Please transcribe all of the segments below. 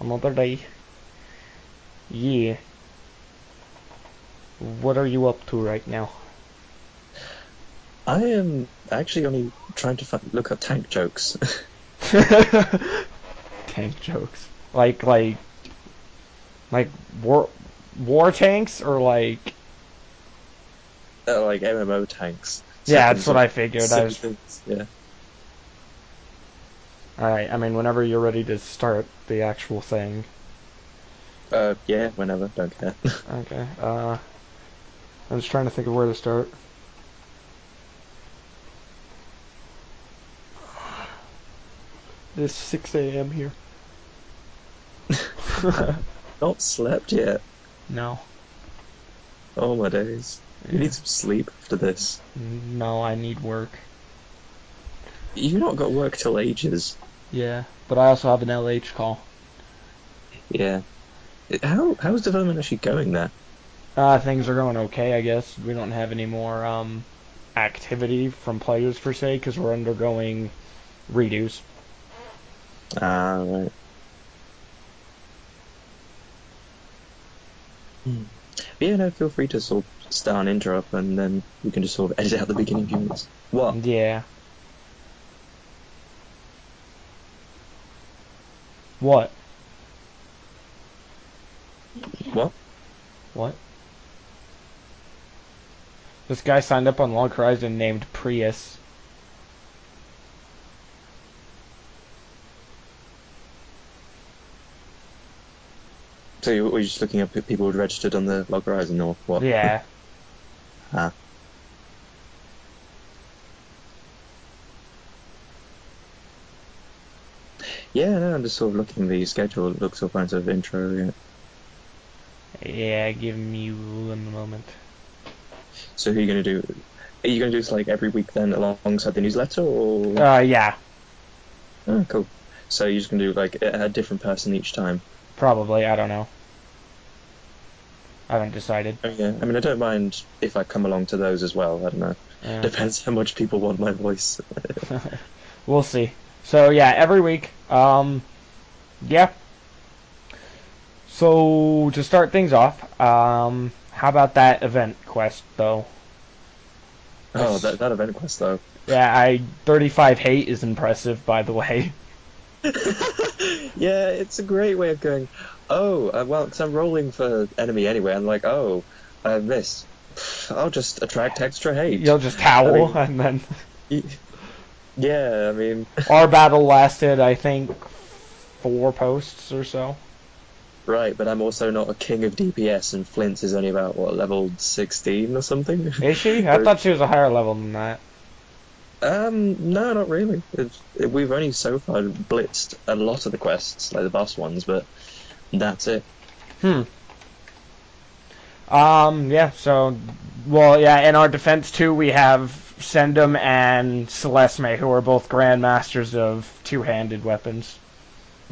Another day. Yeah. What are you up to right now? I am actually only trying to find, look up tank jokes. Tank jokes. Like like like war war tanks or like uh, like MMO tanks. Yeah, that's what I figured. I was Yeah. Alright, I mean whenever you're ready to start the actual thing. Uh, yeah, whenever, don't care. Okay. Uh I'm just trying to think of where to start. It's six AM here. Not slept yet. no. Oh my days. You need some sleep after this. No, I need work. You've not got work till ages. Yeah. But I also have an LH call. Yeah. How how's development actually going there? Uh, things are going okay, I guess. We don't have any more um, activity from players per se because we're undergoing redos. Ah, right. Hmm. Yeah, no, feel free to sort of start an intro up and then we can just sort of edit out the beginning few minutes. What? Yeah. What? What? What? This guy signed up on Log Horizon named Prius. So you were you just looking up people who'd registered on the Log Horizon or what? Yeah. Ah. Yeah, no, I'm just sort of looking at the schedule. It looks all kinds of intro. Yeah. Yeah, give me one moment. So who are you going to do? Are you going to do this like every week then alongside the newsletter or? Uh, yeah, oh, cool. So you're just going to do like a, a different person each time. probably. I don't know. I haven't decided. Oh yeah. I mean, I don't mind if I come along to those as well. I don't know. Yeah. Depends how much people want my voice. we'll see. So yeah, every week. Um, yeah. So to start things off, um, how about that event quest though? oh, that that event quest though. Yeah, I 35 hate is impressive, by the way. yeah, it's a great way of going. Oh, uh, well, because I'm rolling for enemy anyway. I'm like, oh, I missed. I'll just attract extra hate. You'll just howl, I and then Yeah, I mean, our battle lasted, I think, four posts or so. right, but I'm also not a king of DPS, and Flint is only about what level 16 or something. Is she? I thought she was a higher level than that. Um, no, not really. It's, it, we've only so far blitzed a lot of the quests, like the boss ones, but that's it. Hmm. Um. Yeah. So, well, yeah. In our defense too, we have Sendum and Celesme, who are both grandmasters of two-handed weapons.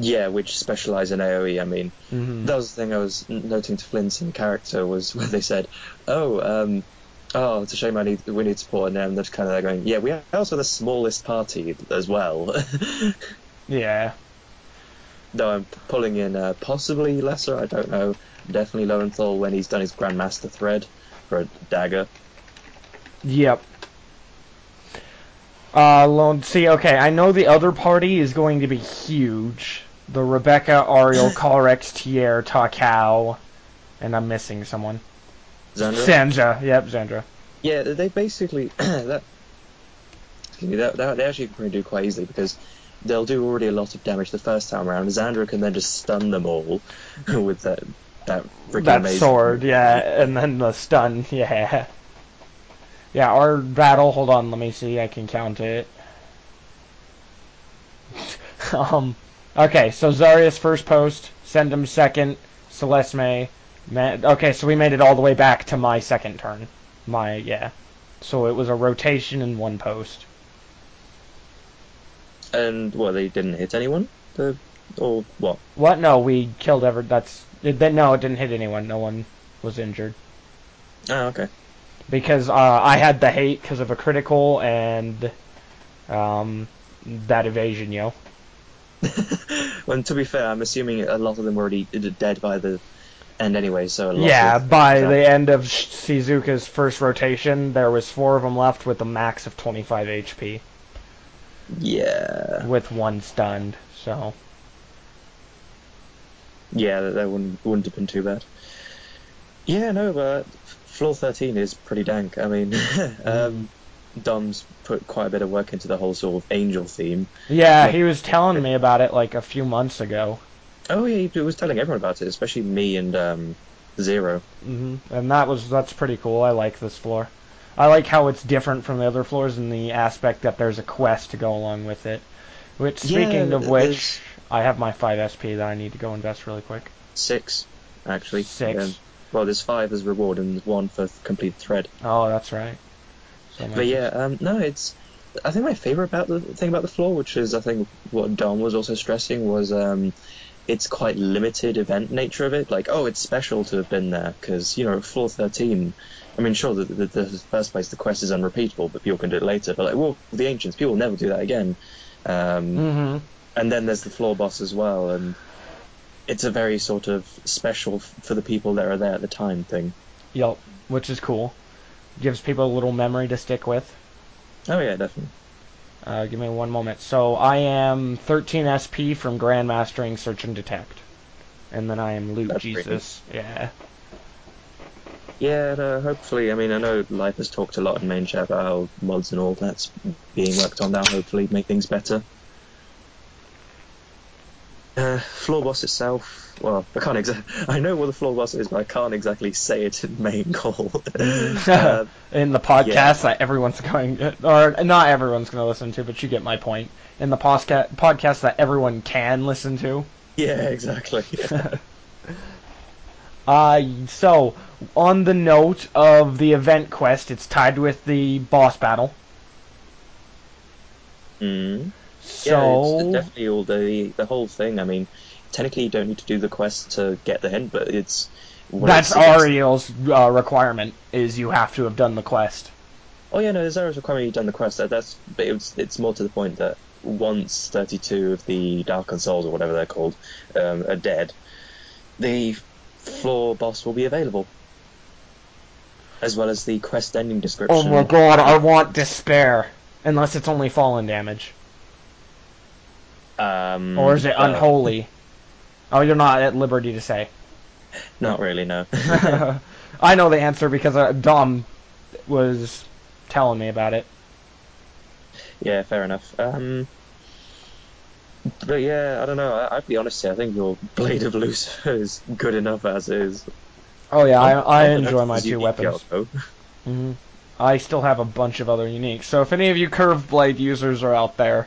Yeah, which specialize in AoE. I mean, Mm-hmm. that was the thing I was noting to Flint's in character was when they said, "Oh, um, oh, it's a shame I need we need support," and then they're kind of there going, "Yeah, we are also the smallest party as well." Yeah. Though I'm pulling in uh, possibly lesser, I don't know. Definitely Lowenthal when he's done his Grandmaster thread for a dagger. Yep. Uh, lone. See, okay, I know the other party is going to be huge. The Rebecca, Ariel, Colrex, Tier, Takao, and I'm missing someone. Xandra. Sandra. Yep, Sandra. Yeah, they basically that. Excuse me, that, that they actually can do quite easily because they'll do already a lot of damage the first time around. Xandra can then just stun them all with that that freaking that amazing sword, yeah, and then the stun, yeah. Yeah, our battle, hold on, let me see, I can count it. um, okay, so Zarya's first post, Sendum second, Celesme, ma- okay, so we made it all the way back to my second turn. My, yeah. So it was a rotation in one post. And well, they didn't hit anyone. The or what? What? No, we killed ever, that's, it, then, no, it didn't hit anyone, no one was injured. Oh, okay. Because uh, I had the hate because of a critical and um, that evasion, yo. well, to be fair, I'm assuming a lot of them were already dead by the end anyway. So a lot Yeah, by the end of Shizuka's first rotation, there was four of them left with a max of 25 HP, yeah, with one stunned. So yeah, that, that wouldn't wouldn't have been too bad. Yeah, no, but floor 13 is pretty dank. I mean, um, Dom's put quite a bit of work into the whole sort of angel theme. yeah, he was telling me about it like a few months ago. Oh yeah, he was telling everyone about it, especially me and um, Zero. hmm And that was that's pretty cool. I like this floor. I like how it's different from the other floors in the aspect that there's a quest to go along with it. Which, Yeah, speaking of which, there's- I have my 5 SP that I need to go invest really quick. Six, actually. Six. Well, there's five as reward and one for complete thread. Oh, that's right. So But yeah, um, no, it's. I think my favorite about the thing about the floor, which is I think what Don was also stressing, was um, it's quite limited event nature of it. Like, oh, it's special to have been there because you know floor 13. I mean, sure, the, the, the first place the quest is unrepeatable, but people can do it later. But like, well, the ancients, people will never do that again. Um, Mhm. and then there's the floor boss as well, and it's a very sort of special f- for the people that are there at the time thing. Yep, which is cool. Gives people a little memory to stick with. Oh yeah, definitely. Uh, give me one moment. So I am 13 SP from Grandmastering Search and Detect. And then I am Luke That's pretty Jesus. Yeah. Yeah, no, hopefully. I mean, I know Life has talked a lot in main chat about mods and all that's being worked on now. Hopefully, make things better. Uh, floor boss itself. Well, I can't exactly. I know what the floor boss is, but I can't exactly say it in main call. uh, in the podcast yeah. that everyone's going, or not everyone's going to listen to, but you get my point. In the posca- podcast that everyone can listen to. yeah, exactly. Uh, so, on the note of the event quest, it's tied with the boss battle. mm. Yeah, it's definitely all the the whole thing. I mean, technically, you don't need to do the quest to get the hint, but it's that's it's- Ariel's uh, requirement, is you have to have done the quest. Oh yeah, no, there's always requirement you've done the quest. That, that's but it's it's more to the point that once 32 of the Dark Souls or whatever they're called um, are dead, the floor boss will be available, as well as the quest ending description. Oh my god, I want despair. Unless it's only fallen damage. Um, Or is it uh, unholy? Oh, you're not at liberty to say. Not really, no. I know the answer because uh, Dom was telling me about it. yeah, fair enough. Um, but yeah, I don't know. I, I'd be honest here. I think your Blade of Lucifer is good enough as is. Oh yeah, I, I enjoy my two weapons. though. hmm I still have a bunch of other uniques. So if any of you curved blade users are out there,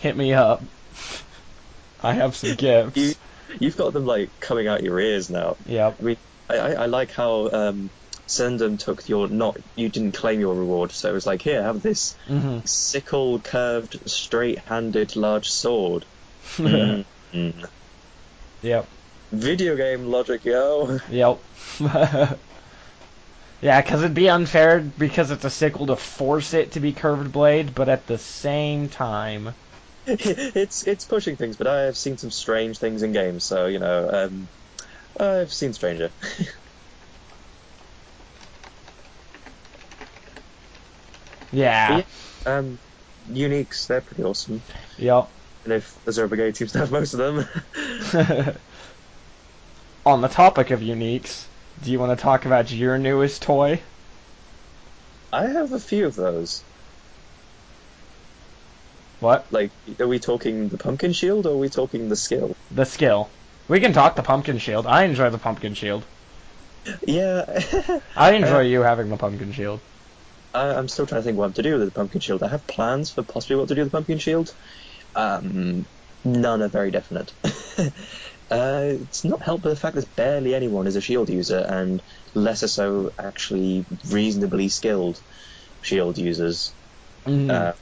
hit me up. I have some gifts. You, you've got them like coming out your ears now. Yeah. I mean, I, I, I like how um, Sendum took your not. You didn't claim your reward, so it was like, here, have this hmm sickle, curved, straight-handed, large sword. Mm, mm. Yep. Video game logic, yo. Yep. yeah, because it'd be unfair because it's a sickle to force it to be curved blade, but at the same time, it's it's pushing things, but I have seen some strange things in games, so you know, um, I've seen Stranger. yeah. um, uniques, they're pretty awesome. Yep. And if Azure Brigade seems to have most of them. On the topic of uniques, do you want to talk about your newest toy? I have a few of those. What? Like, are we talking the pumpkin shield or are we talking the skill? The skill. We can talk the pumpkin shield. I enjoy the pumpkin shield. Yeah, I enjoy you having the pumpkin shield. I, I'm still trying to think what to do with the pumpkin shield. I have plans for possibly what to do with the pumpkin shield. Um, none are very definite. uh, it's not helped by the fact that barely anyone is a shield user, and lesser so actually reasonably skilled shield users. Mhm. Uh,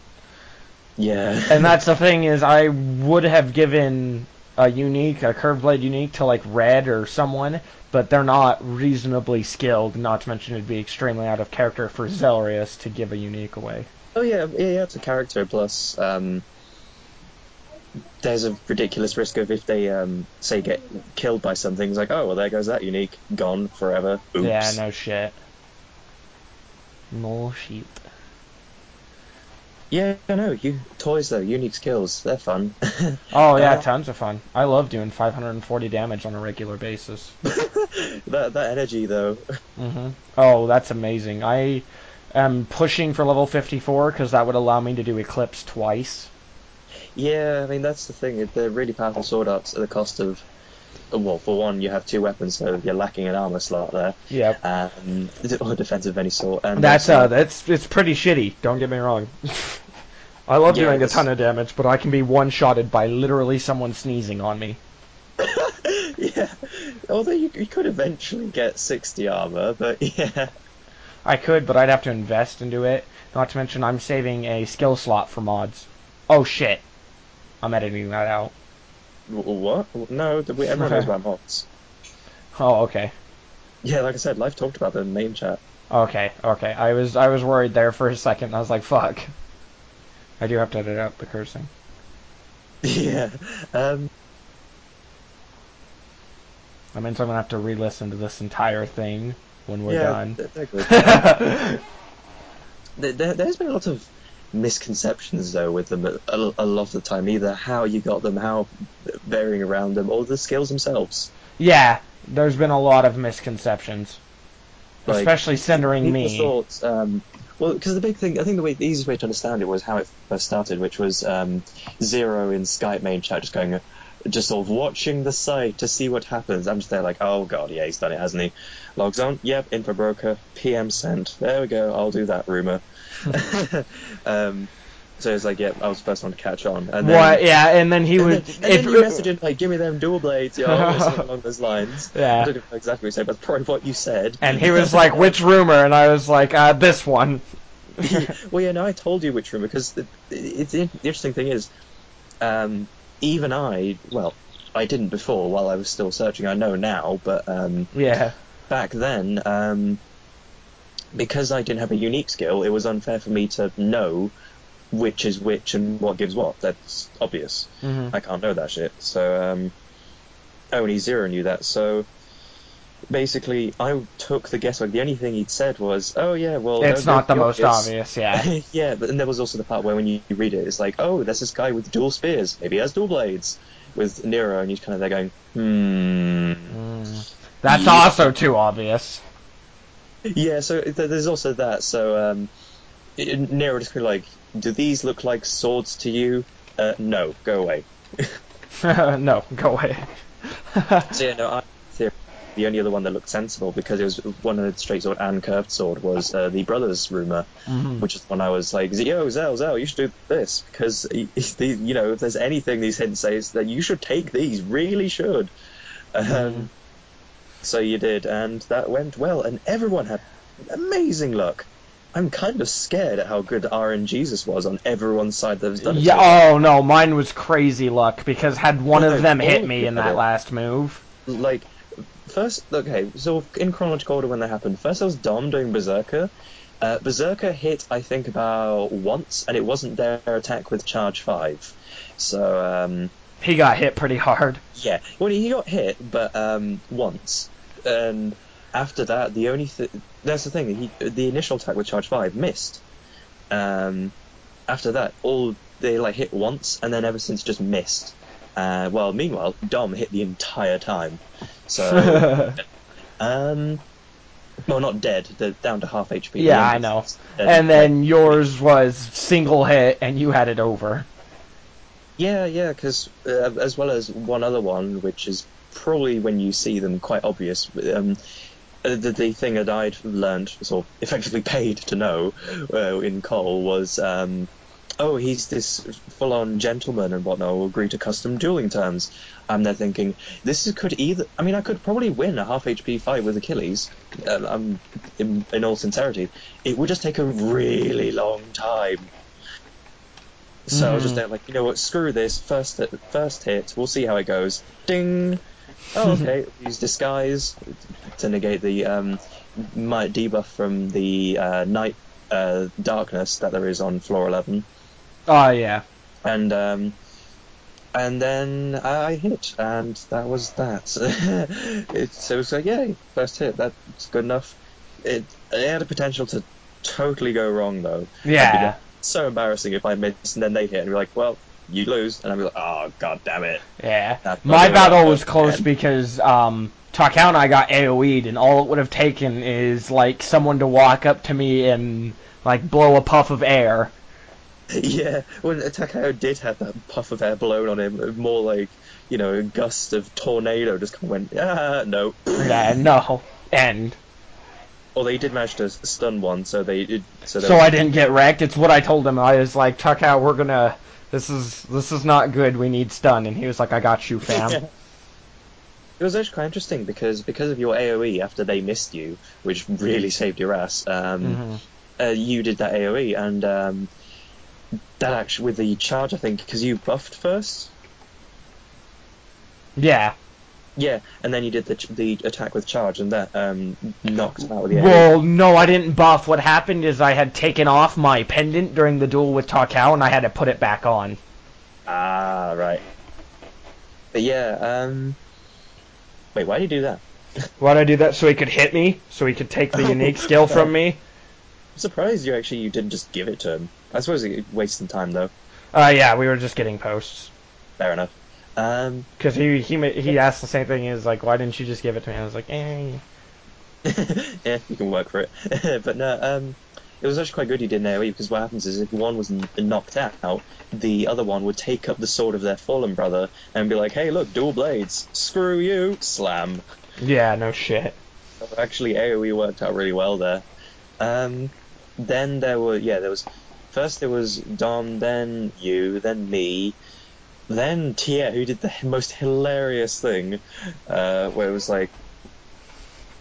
yeah, and that's the thing is, I would have given a unique, a curved blade unique to like red or someone, but they're not reasonably skilled. Not to mention it'd be extremely out of character for Zelrius to give a unique away. Oh yeah, yeah, yeah, it's a character plus. Um, there's a ridiculous risk of if they um, say get killed by something, it's like, oh well, there goes that unique, gone forever. Oops. Yeah, no shit. No shit. Yeah, no, you toys though, unique skills, they're fun. Oh yeah, Uh, tons of fun. I love doing 540 damage on a regular basis. that that energy though. hmm Oh, that's amazing. I am pushing for level 54 because that would allow me to do Eclipse twice. Yeah, I mean that's the thing. They're really powerful sword arts at the cost of. Well, for one, you have two weapons, so you're lacking an armor slot there, Yep. um, or defense of any sort. And That's uh, that's it's pretty shitty. Don't get me wrong. I love Yeah, doing a ton of damage, but I can be one-shotted by literally someone sneezing on me. yeah. Although you, you could eventually get 60 armor, but yeah. I could, but I'd have to invest into it. Not to mention, I'm saving a skill slot for mods. Oh shit! I'm editing that out. What? No, we- everyone knows about mods. Oh, okay, Yeah, like I said, Life talked about the in main chat. okay, okay. I was I was worried there for a second. I was like, fuck. I do have to edit out the cursing. yeah. Um, That means I'm gonna have to re-listen to this entire thing when we're yeah, done. th- they're. There- there, there's been a lot of misconceptions though with them a, a, lot of the time. Either how you got them, how varying around them, or the skills themselves. yeah, there's been a lot of misconceptions, Like, especially centering me. thought, um, well, because the big thing, I think the way the easiest way to understand it was how it first started, which was um, Zero in Skype main chat just going, just sort of watching the site to see what happens. I'm just there like, oh god, yeah, he's done it, hasn't he? Logs on, yep, info broker, PM sent. There we go, I'll do that rumor. um, so it's like, yeah, I was the first one to catch on. And then, What? Yeah, and then he and would. then, and then you message him like, give me them dual blades, yo, or something along those lines. Yeah. I don't know exactly what you said, but probably what you said. and he was like, "Which rumor?" And I was like, uh, "This one." well, yeah, no, I told you which room because the, it's the interesting thing is, um, even I, well, I didn't before while I was still searching. I know now, but um, yeah. back then, um, because I didn't have a unique skill, it was unfair for me to know which is which and what gives what. That's obvious. hmm I can't know that shit. So um, only Zero knew that. So basically, I took the guesswork. The only thing he'd said was, "Oh yeah, well, It's go the most obvious." Yeah. yeah, but then there was also the part where when you read it, it's like, oh, there's this guy with dual spears. Maybe he has dual blades with Nero, and you're kind of there going, hmm. Mm. That's Yeah. also too obvious. Yeah, so there's also that. So um, Nero just kind of like, do these look like swords to you? Uh, no, go away. no, go away. So yeah, no, I the only other one that looked sensible because it was one of the straight sword and curved sword was uh, the brothers rumor, Mhm. which is when I was like, yo, Zell, Zell, you should do this because the, you know if there's anything these hints say is that you should take these, really should. Um, Mhm. So you did, and that went well, and everyone had amazing luck. I'm kind of scared at how good RNG Jesus was on everyone's side that has done it. so far. Yeah. Oh no, mine was crazy luck because had one No, of no, them hit me in that it. last move. like first okay so in chronological order when that happened first I was Dom doing Berserker uh, Berserker hit I think about once and it wasn't their attack with charge 5 so um, He got hit pretty hard. yeah well he got hit but um, once and after that the only th- that's the thing he, the initial attack with charge 5 missed um, after that all they like hit once and then ever since just missed uh, well meanwhile Dom hit the entire time so Um, well, not dead. They're down to half HP. Yeah, I know. dead. and then yours was single hit, and you had it over. yeah, yeah, because uh, as well as one other one, which is probably when you see them quite obvious. Um, uh, the, the thing that I'd learned, sort of effectively paid to know uh, in Cole was, um, oh, he's this full-on gentleman and whatnot, will agree to custom dueling terms. I'm there thinking, this is, could either, I mean, I could probably win a half HP fight with Achilles, um, um, in, in all sincerity. It would just take a really long time. So I was just Mhm. there like, you know what, screw this, first first hit, we'll see how it goes. Ding! Oh, okay, use disguise to negate the um, might debuff from the uh, night uh, darkness that there is on floor 11 Oh yeah. and um, and then I hit, and that was that. it, so it was like, yay, first hit, that's good enough. It, it had a potential to totally go wrong, though. Yeah. So embarrassing if I missed and then they hit and be like, well, you lose, and I'd be like, oh, god damn it. Yeah. That's My battle was close because um, Takao and I got AoE'd, and all it would have taken is like someone to walk up to me and like blow a puff of air. Yeah, when Takao did have that puff of air blown on him, more like, you know, a gust of tornado just kind of went, ah, no. Yeah, no. End. Although they did manage to stun one, so they did. So, So I didn't get wrecked. It's what I told him. I was like, Takao, we're gonna. This is this is not good. We need stun. And he was like, I got you, fam. It was actually quite interesting because because of your AOE after they missed you, which really saved your ass. Um, Mhm. uh, you did that AOE, and um, that actually with the charge, I think, because you buffed first. Yeah. Yeah, and then you did the the attack with charge, and that um, knocked him out with the AOE. Well, no, I didn't buff. What happened is I had taken off my pendant during the duel with Takao, and I had to put it back on. Ah, right. But yeah, um, wait, why did you do that? Why'd I do that? So he could hit me? So he could take the Oh, unique skill from me? I'm surprised you actually you didn't just give it to him. I suppose it wasted time though. Uh, yeah, we were just getting posts. Fair enough. Um, Because he, he, he asked the same thing. He was like, why didn't you just give it to me? I was like, eh. yeah, you can work for it. but no, um, it was actually quite good you did AoE because what happens is if one was knocked out, the other one would take up the sword of their fallen brother and be like, "Hey, look, dual blades. Screw you, slam." Yeah, no shit. So actually, AoE worked out really well there. Um, then there were yeah, there was first there was Dom, then you, then me, then Tia, who did the most hilarious thing, uh, where it was like,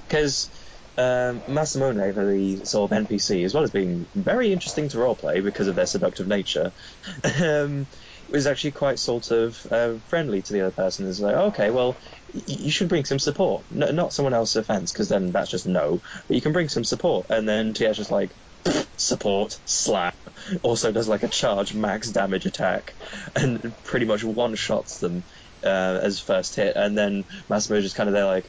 because um, Masamune, the sort of NPC, as well as being very interesting to roleplay because of their seductive nature, um, was actually quite sort of uh, friendly to the other person. It's like, okay, well, you should bring some support, no, not someone else's offense, because then that's just no. But you can bring some support, and then Tia's just like. Support, slap. Also does like a charge max damage attack, and pretty much one shots them uh, as first hit. And then Massimo just kind of there like,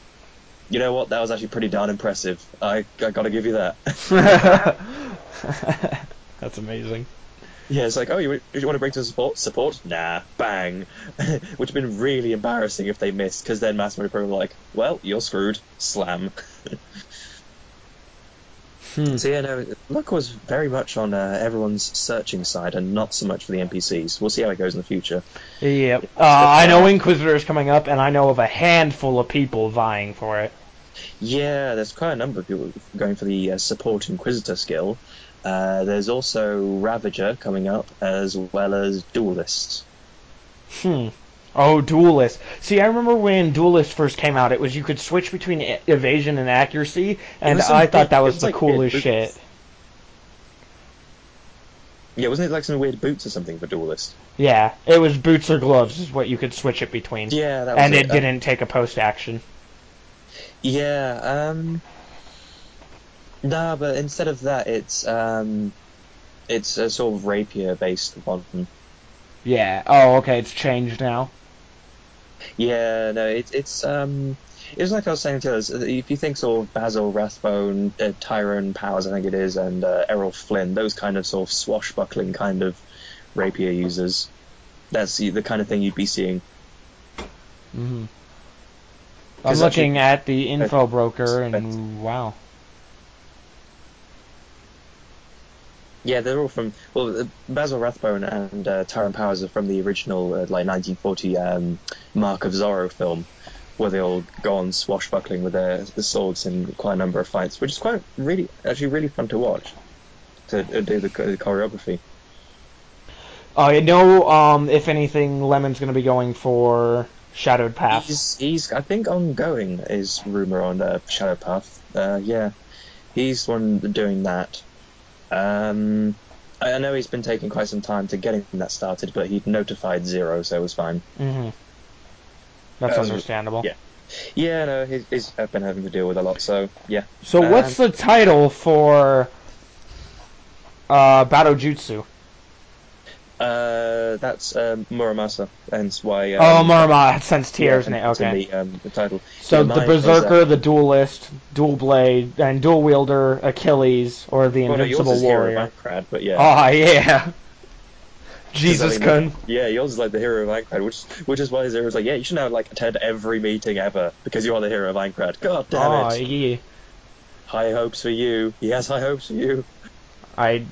you know what? That was actually pretty darn impressive. I, I gotta give you that. That's amazing. yeah, it's like, oh, you, you want to bring some support? Support? Nah, bang. Which would have been really embarrassing if they missed, because then Massimo would probably be like, well, you're screwed. Slam. Hmm. So yeah, no, luck was very much on uh, everyone's searching side, and not so much for the NPCs. We'll see how it goes in the future. Yep. Uh, I know Inquisitor is coming up, and I know of a handful of people vying for it. Yeah, there's quite a number of people going for the uh, support Inquisitor skill. Uh, there's also Ravager coming up, as well as Duelist. Hmm. Oh, Duelist. See, I remember when Duelist first came out, it was you could switch between e- evasion and accuracy, and I thought that was was the like coolest shit. Yeah, wasn't it like some weird boots or something for Duelist? Yeah, it was boots or gloves is what you could switch it between. Yeah, that was and it Uh, didn't take a post action. Yeah, um. Nah, but instead of that, it's um, it's a sort of rapier based one. Yeah. Oh, okay, it's changed now. Yeah, no, it's it's um, it's like I was saying to us. If you think sort of Basil Rathbone, uh, Tyrone Powers, I think it is, and uh, Errol Flynn, those kind of sort of swashbuckling kind of rapier users, that's the, the kind of thing you'd be seeing. Mm-hmm. I'm looking actually- at the info broker, and wow. Yeah, they're all from well, uh, Basil Rathbone and uh, Tyrone Powers are from the original uh, like 1940 um, Mark of Zorro film, where they all go on swashbuckling with their, their swords in quite a number of fights, which is quite really actually really fun to watch. To uh, do the, the choreography. I know, um, if anything, Lemon's going to be going for Shadowed Path. He's he's I think ongoing is rumor on uh, Shadow Path. Uh, yeah, he's one doing that. Um, I I know he's been taking quite some time to getting that started, but he'd notified Zero, so it was fine. hmm That's Uh, understandable. yeah. Yeah, no, he's, he's I've been having to deal with a lot, so yeah. So Uh, what's the title for uh, Battle Jutsu? Uh, that's um, Muramasa, hence why. Um, oh, Murama sends tears yeah, in it. it's in Okay. the, um, the title. So the mine is, uh, Berserker, the Duelist, Dual Blade, and Dual Wielder, Achilles, or the well, no, Invincible Hero Warrior. of Aincrad, but yeah. Oh yeah. Jesus I mean, kun. Yeah, yours is like the hero of Aincrad, which which is why Zero's like, yeah, you should now like attend every meeting ever because you are the hero of Aincrad. God damn Oh it! yeah. High hopes for you. He has high hopes for you. I,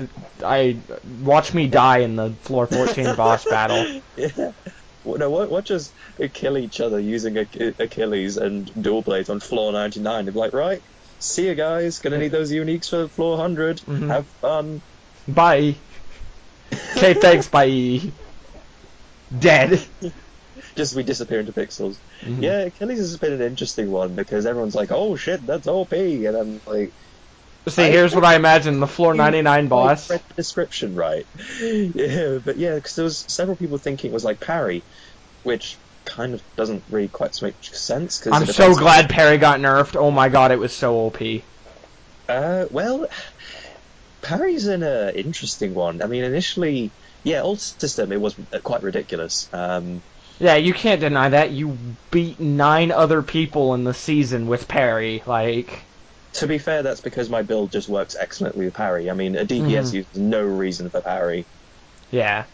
I watch me die in the floor 14 boss battle. Yeah. Well, no, what, what just kill each other using Achilles and dual blades on floor 99? They'd be like, right, see you guys. Gonna need those uniques for floor 100. Mhm. Have fun. Bye. Okay, thanks. Bye. Dead. Just we disappear into pixels. Mhm. Yeah, Achilles has been an interesting one because everyone's like, oh shit, that's OP. And I'm like, See, here's what I imagine: the floor 99 I boss. read the description right. Yeah, but yeah, because there was several people thinking it was like parry, which kind of doesn't really quite make sense. Cause I'm so glad Parry got nerfed. Oh my god, it was so OP. Uh, well, parry's an uh, interesting one. I mean, initially, yeah, old system it was uh, quite ridiculous. Um, Yeah, you can't deny that. You beat nine other people in the season with Parry. Like, to be fair, that's because my build just works excellently with parry. I mean, a DPS Mhm. uses no reason for parry. yeah,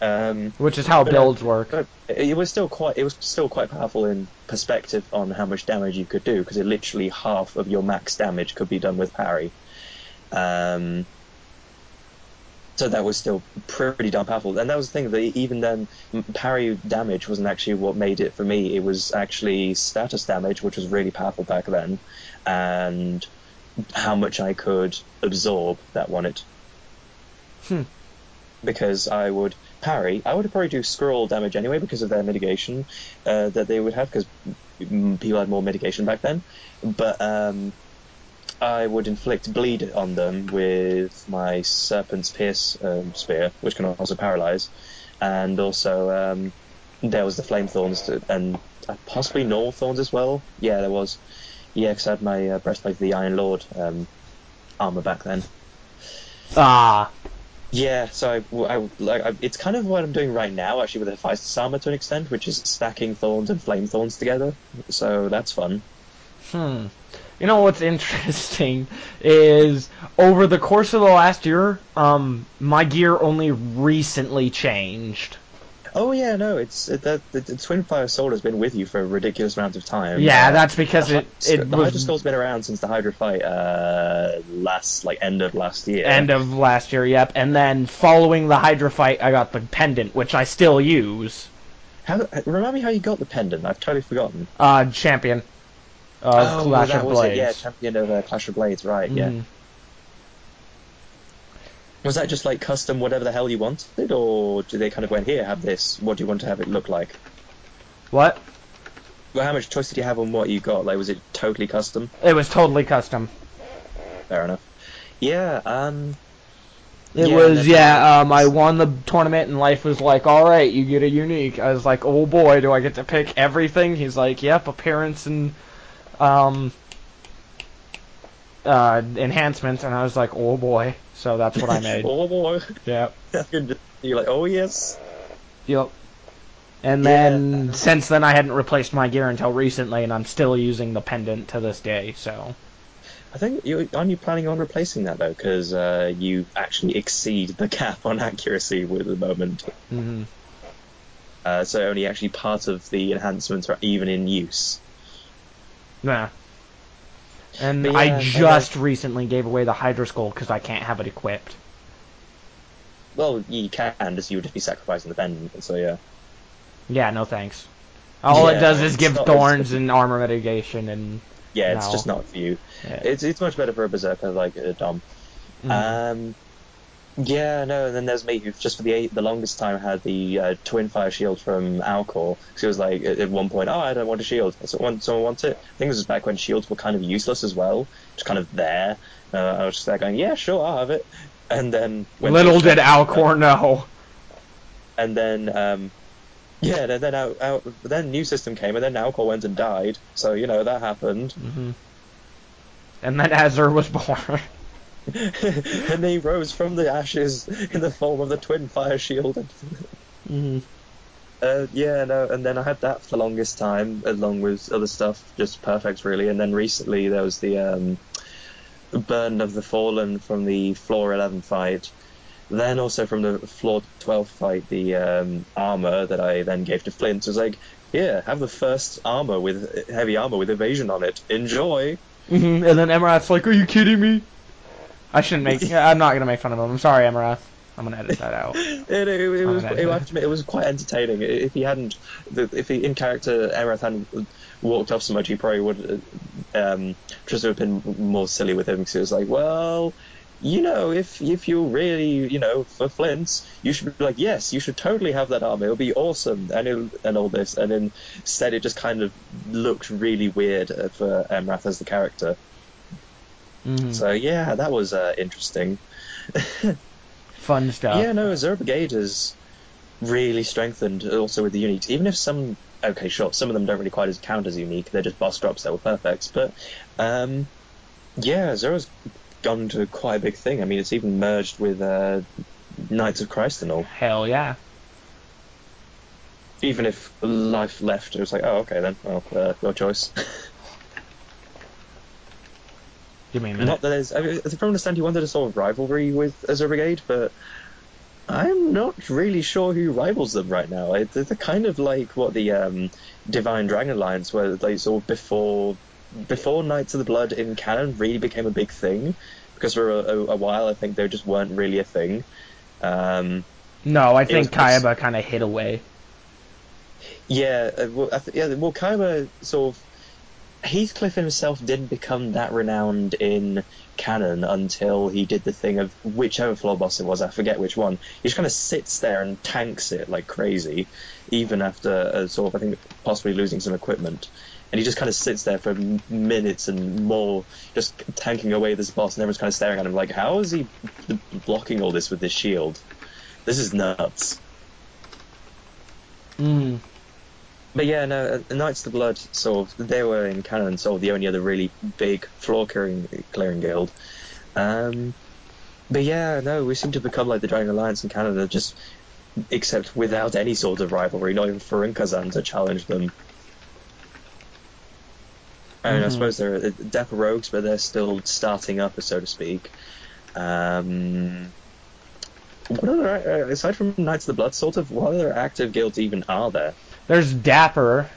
Um, which is how uh, builds work. But it was still quite it was still quite powerful in perspective on how much damage you could do because it literally half of your max damage could be done with parry. Um, so that was still pretty darn powerful, and that was the thing that even then parry damage wasn't actually what made it for me. It was actually status damage, which was really powerful back then, and how much I could absorb that won it. Hmm. Because I would parry, I would probably do scroll damage anyway because of their mitigation uh, that they would have because people had more mitigation back then. But um, I would inflict bleed on them with my Serpent's Pierce um, spear, which can also paralyze, and also um, there was the Flame Thorns to, and uh, possibly Normal Thorns as well. Yeah, there was. Yeah, because I had my uh, breastplate of the Iron Lord um, armor back then. Ah, Yeah, so I, I- like I, it's kind of what I'm doing right now, actually, with the Hephaestus armor to an extent, which is stacking thorns and flame thorns together. So that's fun. hmm. You know what's interesting is over the course of the last year, um, my gear only recently changed. Oh yeah, no, it's it, that the, the Twin Fire Sword has been with you for a ridiculous amount of time. Yeah, Uh, that's because the it it the Hydra was Skull's been around since the Hydra fight uh, last like end of last year. end of last year. Yep, and then following the Hydra fight, I got the pendant, which I still use. How, remind me how you got the pendant? I've totally forgotten. Uh, champion of oh, Clash that of was Blades. it. Yeah, champion of uh, Clash of Blades. Right. Yeah. Mhm. Was that just like custom whatever the hell you wanted, or do they kind of went here have this? What do you want to have it look like? What? Well, how much choice did you have on what you got? Like, was it totally custom? It was totally custom. Fair enough. Yeah. Um. It Yeah, was yeah. Um, I won the tournament, and life was like, all right, you get a unique. I was like, oh boy, do I get to pick everything? He's like, yep, appearance and um, uh, enhancements, and I was like, oh boy. So that's what I made. oh boy. Yeah. You're like, oh yes. Yep. And Yeah. then since then, I hadn't replaced my gear until recently, and I'm still using the pendant to this day. So I think you aren't you planning on replacing that though, because uh, you actually exceed the cap on accuracy with the moment. mhm. Uh, so only actually part of the enhancements are even in use. Yeah. And But I yeah, I just recently gave away the Hydra Skull because I can't have it equipped. Well, you can, just you would just be sacrificing the pendant. So yeah. Yeah, no thanks. All it does is give not- thorns and armor mitigation, and Yeah, it's No. just not for you. yeah. It's it's much better for a berserker like uh, Dom. Mhm. Um, yeah, no, and then there's me who just for the eight, the longest time had the uh, twin fire shield from Alcor because he was like at, at one point, oh, I don't want a shield. So one, someone wants it. I think this was back when shields were kind of useless as well, just kind of there. Uh, I was just there going, yeah, sure, I'll have it. And then Little did Alcor know. and then um, yeah, then then, out, out, then new system came, and then Alcor went and died. So you know that happened. hmm And then Azure was born. and he rose from the ashes in the form of the twin fire shield. hmm Uh, yeah, no, and then I had that for the longest time, along with other stuff, just perfect, really. And then recently there was the um, Burden of the Fallen from the Floor 11 fight. Then also from the Floor 12 fight, the um, armor that I then gave to Flint. Was like, here, have the first armor with heavy armor with evasion on it. Enjoy. hmm And then Emirath's like, "Are you kidding me?" I shouldn't make. I'm not gonna make fun of him. I'm sorry, Emirath. I'm gonna edit that out. It, it, it was it, no. I have to admit, it was quite entertaining. If he hadn't, if he in character Emirath hadn't walked off so much, he probably would uh, um, just have been more silly with him because he was like, well, you know, if if you really, you know, for Flint, you should be like, yes, you should totally have that armor. It'll be awesome, and and all this, and instead it just kind of looked really weird uh, for Emirath as the character. Hmm So yeah, that was uh, interesting. Fun stuff. Yeah, no, Azure Brigade is really strengthened also with the uniques. Even if some, okay, sure, some of them don't really quite as count as unique. They're just boss drops that were perfect. But um, yeah, Azure's gone to quite a big thing. I mean, it's even merged with uh, Knights of Christ and all. Hell yeah. Even if life left, it was like, oh, okay then, well, uh, your choice. Give me a minute. Not that there's, I mean, from my understanding, you wanted a sort of rivalry with Azure Brigade, but I'm not really sure who rivals them right now. They're kind of like what the um, Divine Dragon Alliance were, like sort of before before Knights of the Blood in canon really became a big thing. Because for a, a, a while, I think they just weren't really a thing. Um, No, I think Kayaba kind of hid away. yeah, uh, well, I th- yeah, well, Kayaba sort of Heathcliff himself didn't become that renowned in canon until he did the thing of whichever floor boss it was, I forget which one. He just kind of sits there and tanks it like crazy, even after uh, sort of I think possibly losing some equipment. And he just kind of sits there for minutes and more, just tanking away this boss, and everyone's kind of staring at him like, how is he blocking all this with this shield? This is nuts. Mm. But yeah, no, uh, Knights of the Blood, sort of, they were in canon sort of the only other really big floor clearing, clearing guild. Um, but yeah, no, we seem to become like the Dragon Alliance in canon, just except without any sort of rivalry, not even Fuurinkazan to challenge them. I mean, I suppose they're uh, Dapper Rogues, but they're still starting up, so to speak. Um, what other, uh, aside from Knights of the Blood, sort of, what other active guilds even are there? There's Dapper.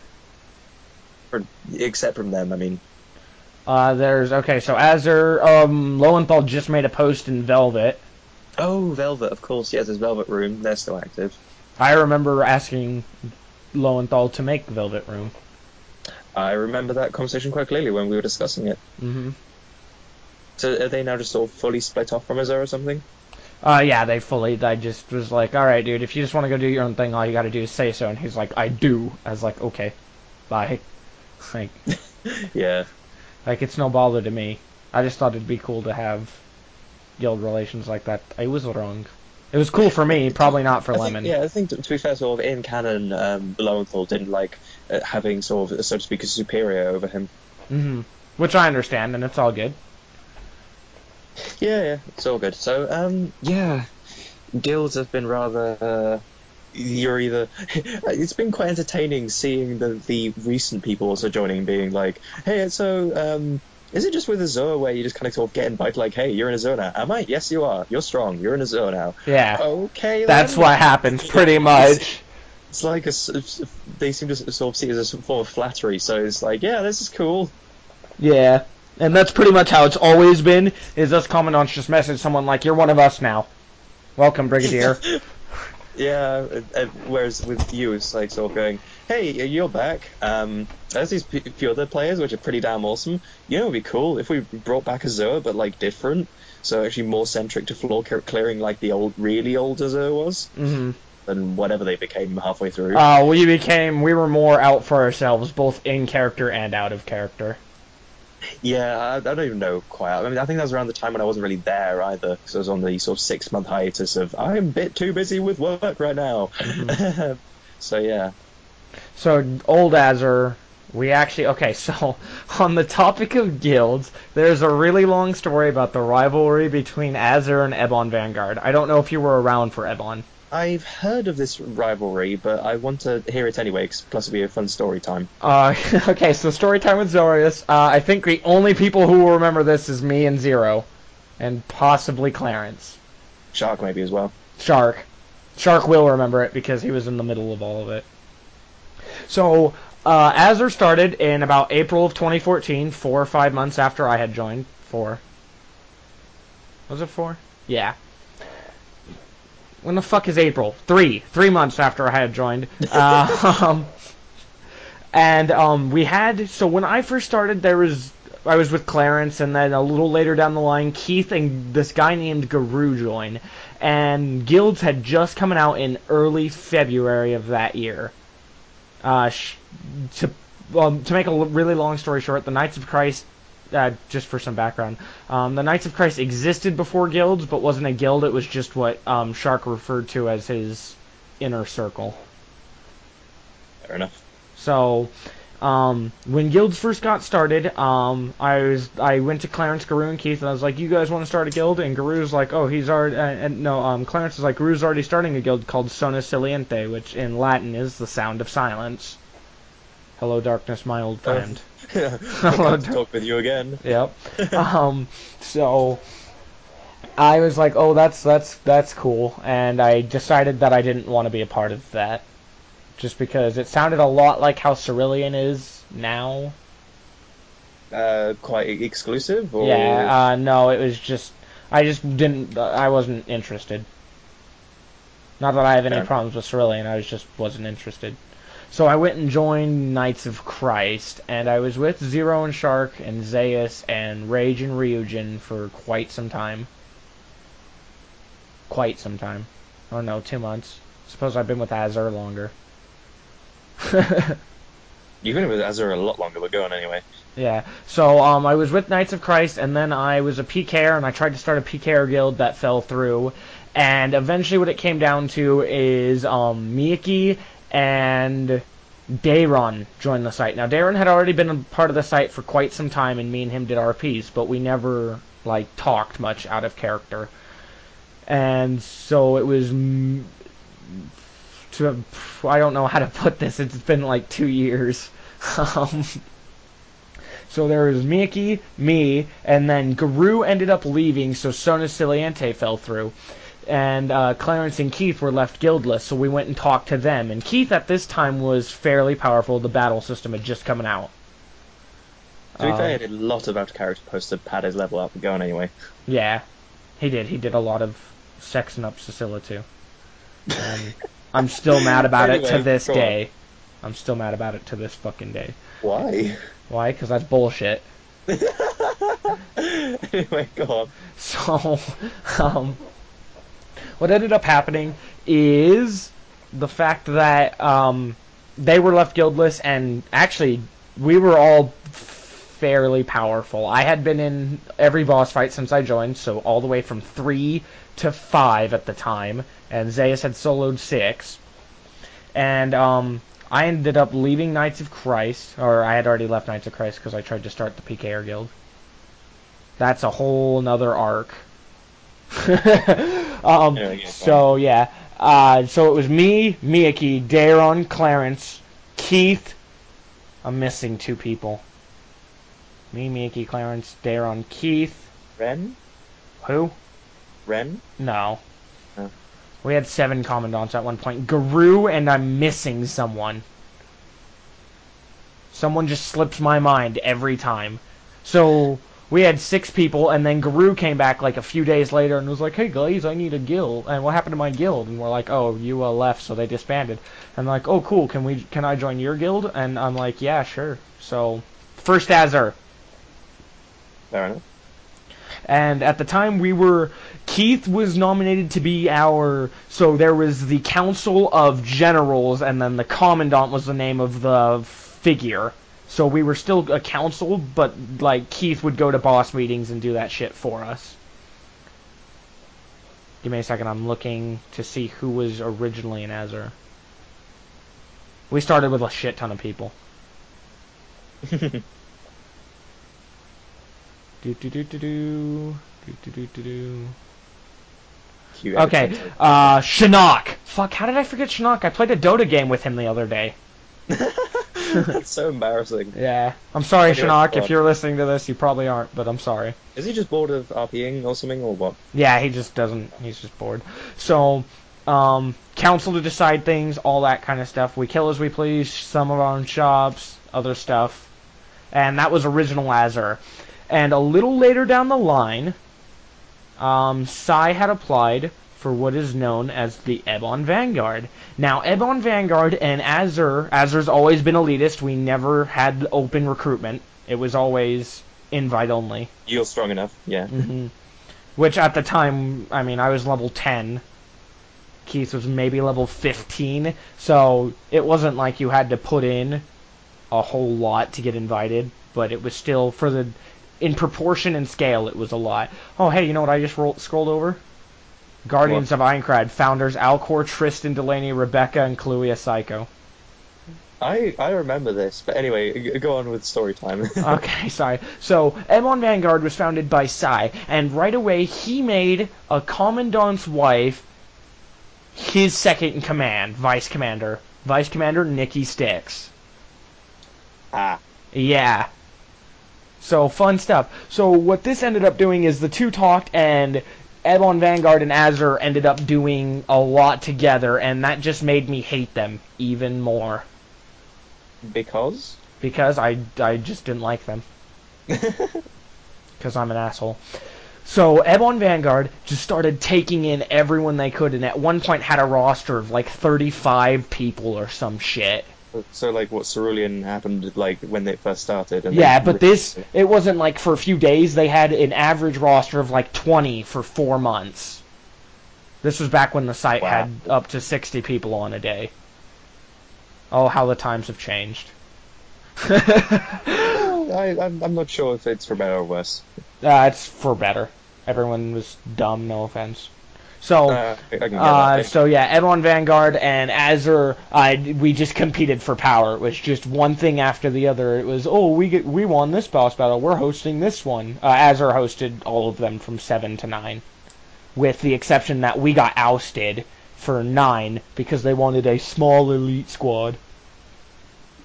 Or, except from them, I mean. Uh, there's okay. So Azure, um, Lowenthal just made a post in Velvet. Oh, Velvet, of course. Yes, there's Velvet Room. They're still active. I remember asking Lowenthal to make Velvet Room. I remember that conversation quite clearly when we were discussing it. hmm So are they now just sort of fully split off from Azure or something? Uh, yeah, they fully. I just was like, all right, dude. If you just want to go do your own thing, all you got to do is say so. And he's like, I do. I was like, okay, bye. Like, Yeah. like it's no bother to me. I just thought it'd be cool to have guild relations like that. I was wrong. It was cool for me, probably not for I Lemon. Think, yeah, I think to, to be fair, sort of in canon, um, Lowenthal didn't like uh, having sort of, so to speak, a superior over him. hmm Which I understand, and it's all good. Yeah, yeah, it's all good. So, um, yeah, guilds have been rather. Uh, you're either. it's been quite entertaining seeing the the recent people also joining, being like, hey, so um, is it just with Azure where you just kind of sort of get invited, like, hey, you're in Azure now? Am I? Yes, you are. You're strong. You're in Azure now. Yeah, Okay, that's then. what happens pretty much. It's like a they seem to sort of see it as a form of flattery. So it's like, yeah, this is cool. Yeah, and that's pretty much how it's always been. Is us commandants just message someone like, "You're one of us now. Welcome, Brigadier." Yeah, whereas with you, it's like sort of going, hey, you're back. Um, there's these p- few other players which are pretty damn awesome. You know, it'd be cool if we brought back Azure, but like different. So actually more centric to floor clear- clearing like the old, really old Azure was, hmm than whatever they became halfway through. Uh, we became we were more out for ourselves, both in character and out of character. Yeah, I, I don't even know quite. I mean, I think that was around the time when I wasn't really there either, because I was on the sort of six month hiatus of I'm a bit too busy with work right now. Mm-hmm. so yeah, So old Azure We actually okay. So on the topic of guilds, there's a really long story about the rivalry between Azure and Ebon Vanguard. I don't know if you were around for Ebon. I've heard of this rivalry, but I want to hear it anyway, plus it'll be a fun story time. Uh, okay, so story time with Zorius. Uh, I think the only people who will remember this is me and Zero, and possibly Clarence. Shark maybe as well. Shark. Shark will remember it because he was in the middle of all of it. So, uh, Azure started in about April of 2014, four or five months after I had joined. Four. Was it four? Yeah. When the fuck is April? Three. Three months after I had joined. Uh, um, and um, we had so when I first started, there was I was with Clarence, and then a little later down the line, Keith and this guy named Guru joined, and guilds had just coming out in early February of that year. Uh, sh- to um, to make a l- really long story short, the Knights of Christ. Uh, just for some background, um, the Knights of Christ existed before guilds, but wasn't a guild. It was just what um, Shark referred to as his inner circle. Fair enough. So, um, when guilds first got started, um, I was I went to Clarence, Guru, and Keith, and I was like, "You guys want to start a guild?" And Guru's like, "Oh, he's already." Uh, and no, um, Clarence is like, "Guru's already starting a guild called Sona Siliente, which in Latin is the sound of silence." Hello, darkness, my old friend. I'll talk with you again. Yep. um, so I was like, "Oh, that's that's that's cool," and I decided that I didn't want to be a part of that, just because it sounded a lot like how Cerulean is now. Uh, quite exclusive, or Yeah. Uh, no, it was just I just didn't. I wasn't interested. Not that I have any Fair. problems with Cerulean, I was just wasn't interested. So I went and joined Knights of Christ, and I was with Zero and Shark and Zeus and Rage and Ryujin for quite some time. Quite some time. Oh no, two months. Suppose I've been with Azure longer. you've been with Azure a lot longer, but go on anyway. Yeah. So um, I was with Knights of Christ, and then I was a PKer, and I tried to start a PKer guild that fell through. And eventually, what it came down to is um, Miyaki and Dayron joined the site. Now, Dayron had already been a part of the site for quite some time, and me and him did RPs, but we never like talked much out of character. And so it was. To, I don't know how to put this. It's been like two years. Um, so there was Miyaki, me, and then Guru ended up leaving, so Sona Siliente fell through. And uh, Clarence and Keith were left guildless, so we went and talked to them. And Keith at this time was fairly powerful. The battle system had just coming out. To be Um, fair, he did a lot of out character posts to pad his level up, but go on anyway. Yeah, he did. He did a lot of sexing up Cecilia too. And I'm still mad about it to this go on. day. I'm still mad about it to this fucking day. Why? Why? Because that's bullshit. anyway, go on. So, um, what ended up happening is the fact that um, they were left guildless, and actually, we were all fairly powerful. I had been in every boss fight since I joined, so all the way from three to five at the time, and Zeus had soloed six. And um, I ended up leaving Knights of Christ, or I had already left Knights of Christ because I tried to start the PKR guild. That's a whole nother arc. um, yeah, so yeah, uh, so it was me, Miyaki, Dayron, Clarence, Keith. I'm missing two people. Me, Miyaki, Clarence, Dayron, Keith. Ren? Who? Ren? No. Oh. We had seven commandants at one point. Guru and I'm missing someone. Someone just slips my mind every time. So we had six people, and then Guru came back like a few days later and was like, "Hey guys, I need a guild." And what happened to my guild? And we're like, "Oh, you uh, left, so they disbanded." And like, "Oh, cool. Can we? Can I join your guild?" And I'm like, "Yeah, sure." So first Azure. Fair enough. And at the time, we were. Keith was nominated to be our. So there was the Council of Generals, and then the Commandant was the name of the figure. So we were still a council, but like Keith would go to boss meetings and do that shit for us. Give me a second. I'm looking to see who was originally in Azure. We started with a shit ton of people. Do do do do do do do do do. Okay, uh, Shinnok. Fuck, how did I forget Shinnok? I played a Dota game with him the other day. That's so embarrassing. Yeah. I'm sorry, Shinnok, if you're listening to this, you probably aren't, but I'm sorry. Is he just bored of RPing or something, or what? Yeah, he just doesn't, he's just bored. So, um, council to decide things, all that kind of stuff. We kill as we please, some of our own shops, other stuff. And that was original Azure. And a little later down the line, um, Psy had applied for what is known as the Ebon Vanguard. Now, Ebon Vanguard and Azure, Azure's always been elitist. We never had open recruitment. It was always invite only. You're strong enough, yeah. hmm Which at the time, I mean, I was level 10. Keith was maybe level 15. So it wasn't like you had to put in a whole lot to get invited, but it was still, for the, in proportion and scale, it was a lot. Oh, hey, you know what I just rolled, scrolled over? Guardians of Aincrad, founders Alcor, Tristan, Delaney, Rebecca, and Cluia Psycho. I I remember this, but anyway, go on with story time. Okay, sorry. So, Ebon Vanguard was founded by Psy, and right away he made a commandant's wife his second in command, vice commander. Vice commander Nikki Sticks. ah, Yeah. So, fun stuff. So, what this ended up doing is the two talked, and Ebon Vanguard and Azure ended up doing a lot together, and that just made me hate them even more. because. Because I, I just didn't like them. because I'm an asshole. So Ebon Vanguard just started taking in everyone they could, and at one point had a roster of like 35 people or some shit. So like what Cerulean happened like when they first started. And Yeah, but this it wasn't like for a few days. They had an average roster of like 20 for four months. This was back when the site Wow. had up to 60 people on a day. Oh, how the times have changed. I, I'm, I'm not sure if it's for better or worse. Uh, it's for better. Everyone was dumb, no offense. So, Uh, Uh, so yeah, Ebon Vanguard and Azure, uh, we just competed for power. It was just one thing after the other. It was, oh, we get, we won this boss battle. We're hosting this one. Uh, Azure hosted all of them from seven to nine, with the exception that we got ousted for nine because they wanted a small elite squad.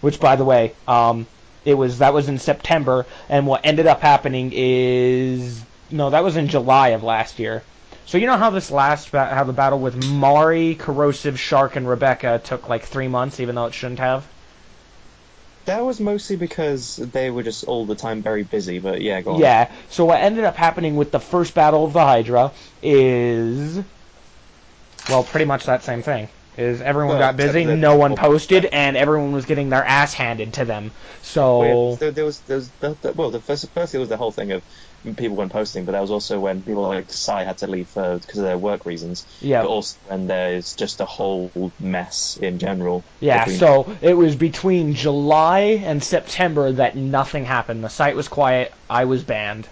Which, by the way, um, it was that was in September, and what ended up happening is no, that was in July of last year. So you know how this last ba- how the battle with Mari, Corrosive, Shark, and Rebecca took like three months, even though it shouldn't have. that was mostly because they were just all the time very busy. But yeah, go on. Yeah. So what ended up happening with the first battle of the Hydra is, well, pretty much that same thing. Is everyone Well, got busy, no one posted, and everyone was getting their ass handed to them. So Well, yeah, there, there was, there was the, the, well, the first, first it was the whole thing of people weren't posting, but that was also when people like Psy had to leave for because of their work reasons. yeah, But also when there's just a whole mess in general. Yeah, between- so it was between July and September that nothing happened. The site was quiet. I was banned.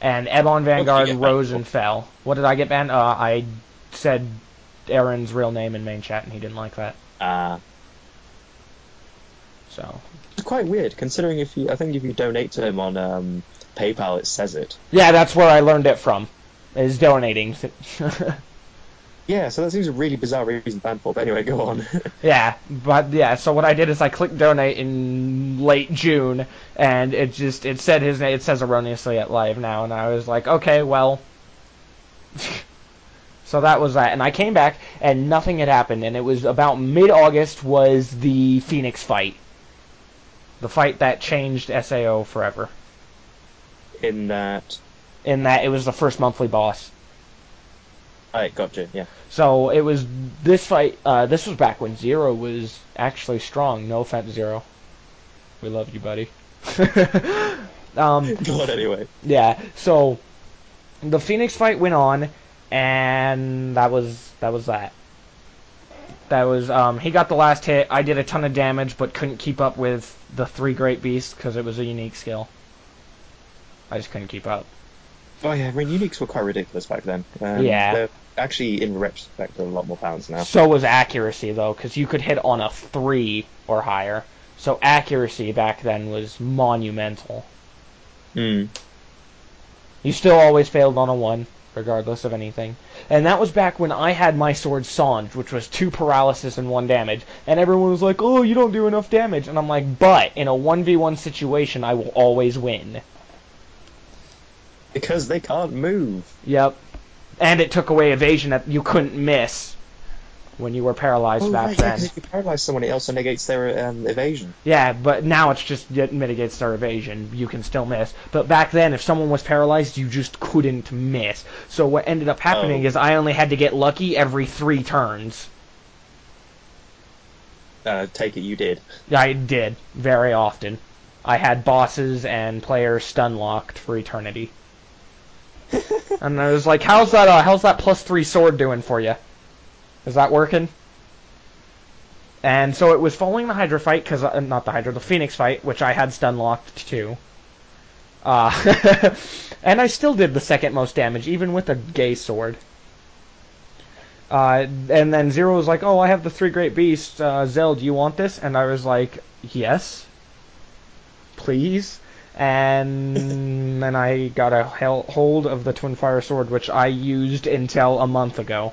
And Ebon Vanguard rose and fell. What did I get banned? Uh, I said Aaron's real name in main chat, and he didn't like that. Uh, So it's quite weird considering if you, I think if you donate to him on um, PayPal, it says it. yeah, that's where I learned it from. Is donating. Yeah, so that seems a really bizarre reason to ban for. But anyway, go on. yeah, but yeah. So what I did is I clicked donate in late June, and it just it said his name. It says erroneously at live now, and I was like, okay, well. So that was that, and I came back and nothing had happened, and it was about mid-August was the Phoenix fight, the fight that changed SAO forever. In that, In that it was the first monthly boss. I gotcha. Yeah. So it was this fight. Uh, this was back when Zero was actually strong. No offense, Zero. We love you, buddy. um, anyway. yeah. So the Phoenix fight went on, and that was that was that. That was um, he got the last hit. I did a ton of damage, but couldn't keep up with the three great beasts because it was a unique skill. I just couldn't keep up. Oh yeah, I mean uniques were quite ridiculous back then. Um, Yeah. they're Actually, in retrospect, they're a lot more balanced now. So was accuracy though, because you could hit on a three or higher. So accuracy back then was monumental. Mm. You still always failed on a one, regardless of anything. And that was back when I had my sword Sange, which was two paralysis and one damage. And everyone was like, oh, you don't do enough damage. And I'm like, but in a 1v1 situation, I will always win. Because they can't move. Yep. And it took away evasion that you couldn't miss when you were paralyzed Oh, back right, yeah, then. 'cause if you paralyze someone, it also negates their um, evasion. Yeah, but now it's just it mitigates their evasion. You can still miss. But back then, if someone was paralyzed, you just couldn't miss. So what ended up happening Oh. is I only had to get lucky every three turns. Uh, take it you did. I did very often. I had bosses and players stun locked for eternity. and I was like, "How's that? Uh, how's that plus three sword doing for you? Is that working?" And so it was following the Hydra fight, because uh, not the Hydra, the Phoenix fight, which I had stun locked too. Uh, and I still did the second most damage, even with a gay sword. Uh, and then Zero was like, "Oh, I have the three great beasts. Uh, Zell, do you want this?" And I was like, "Yes, please." And then I got a hold of the Twin Fire Sword, which I used until a month ago.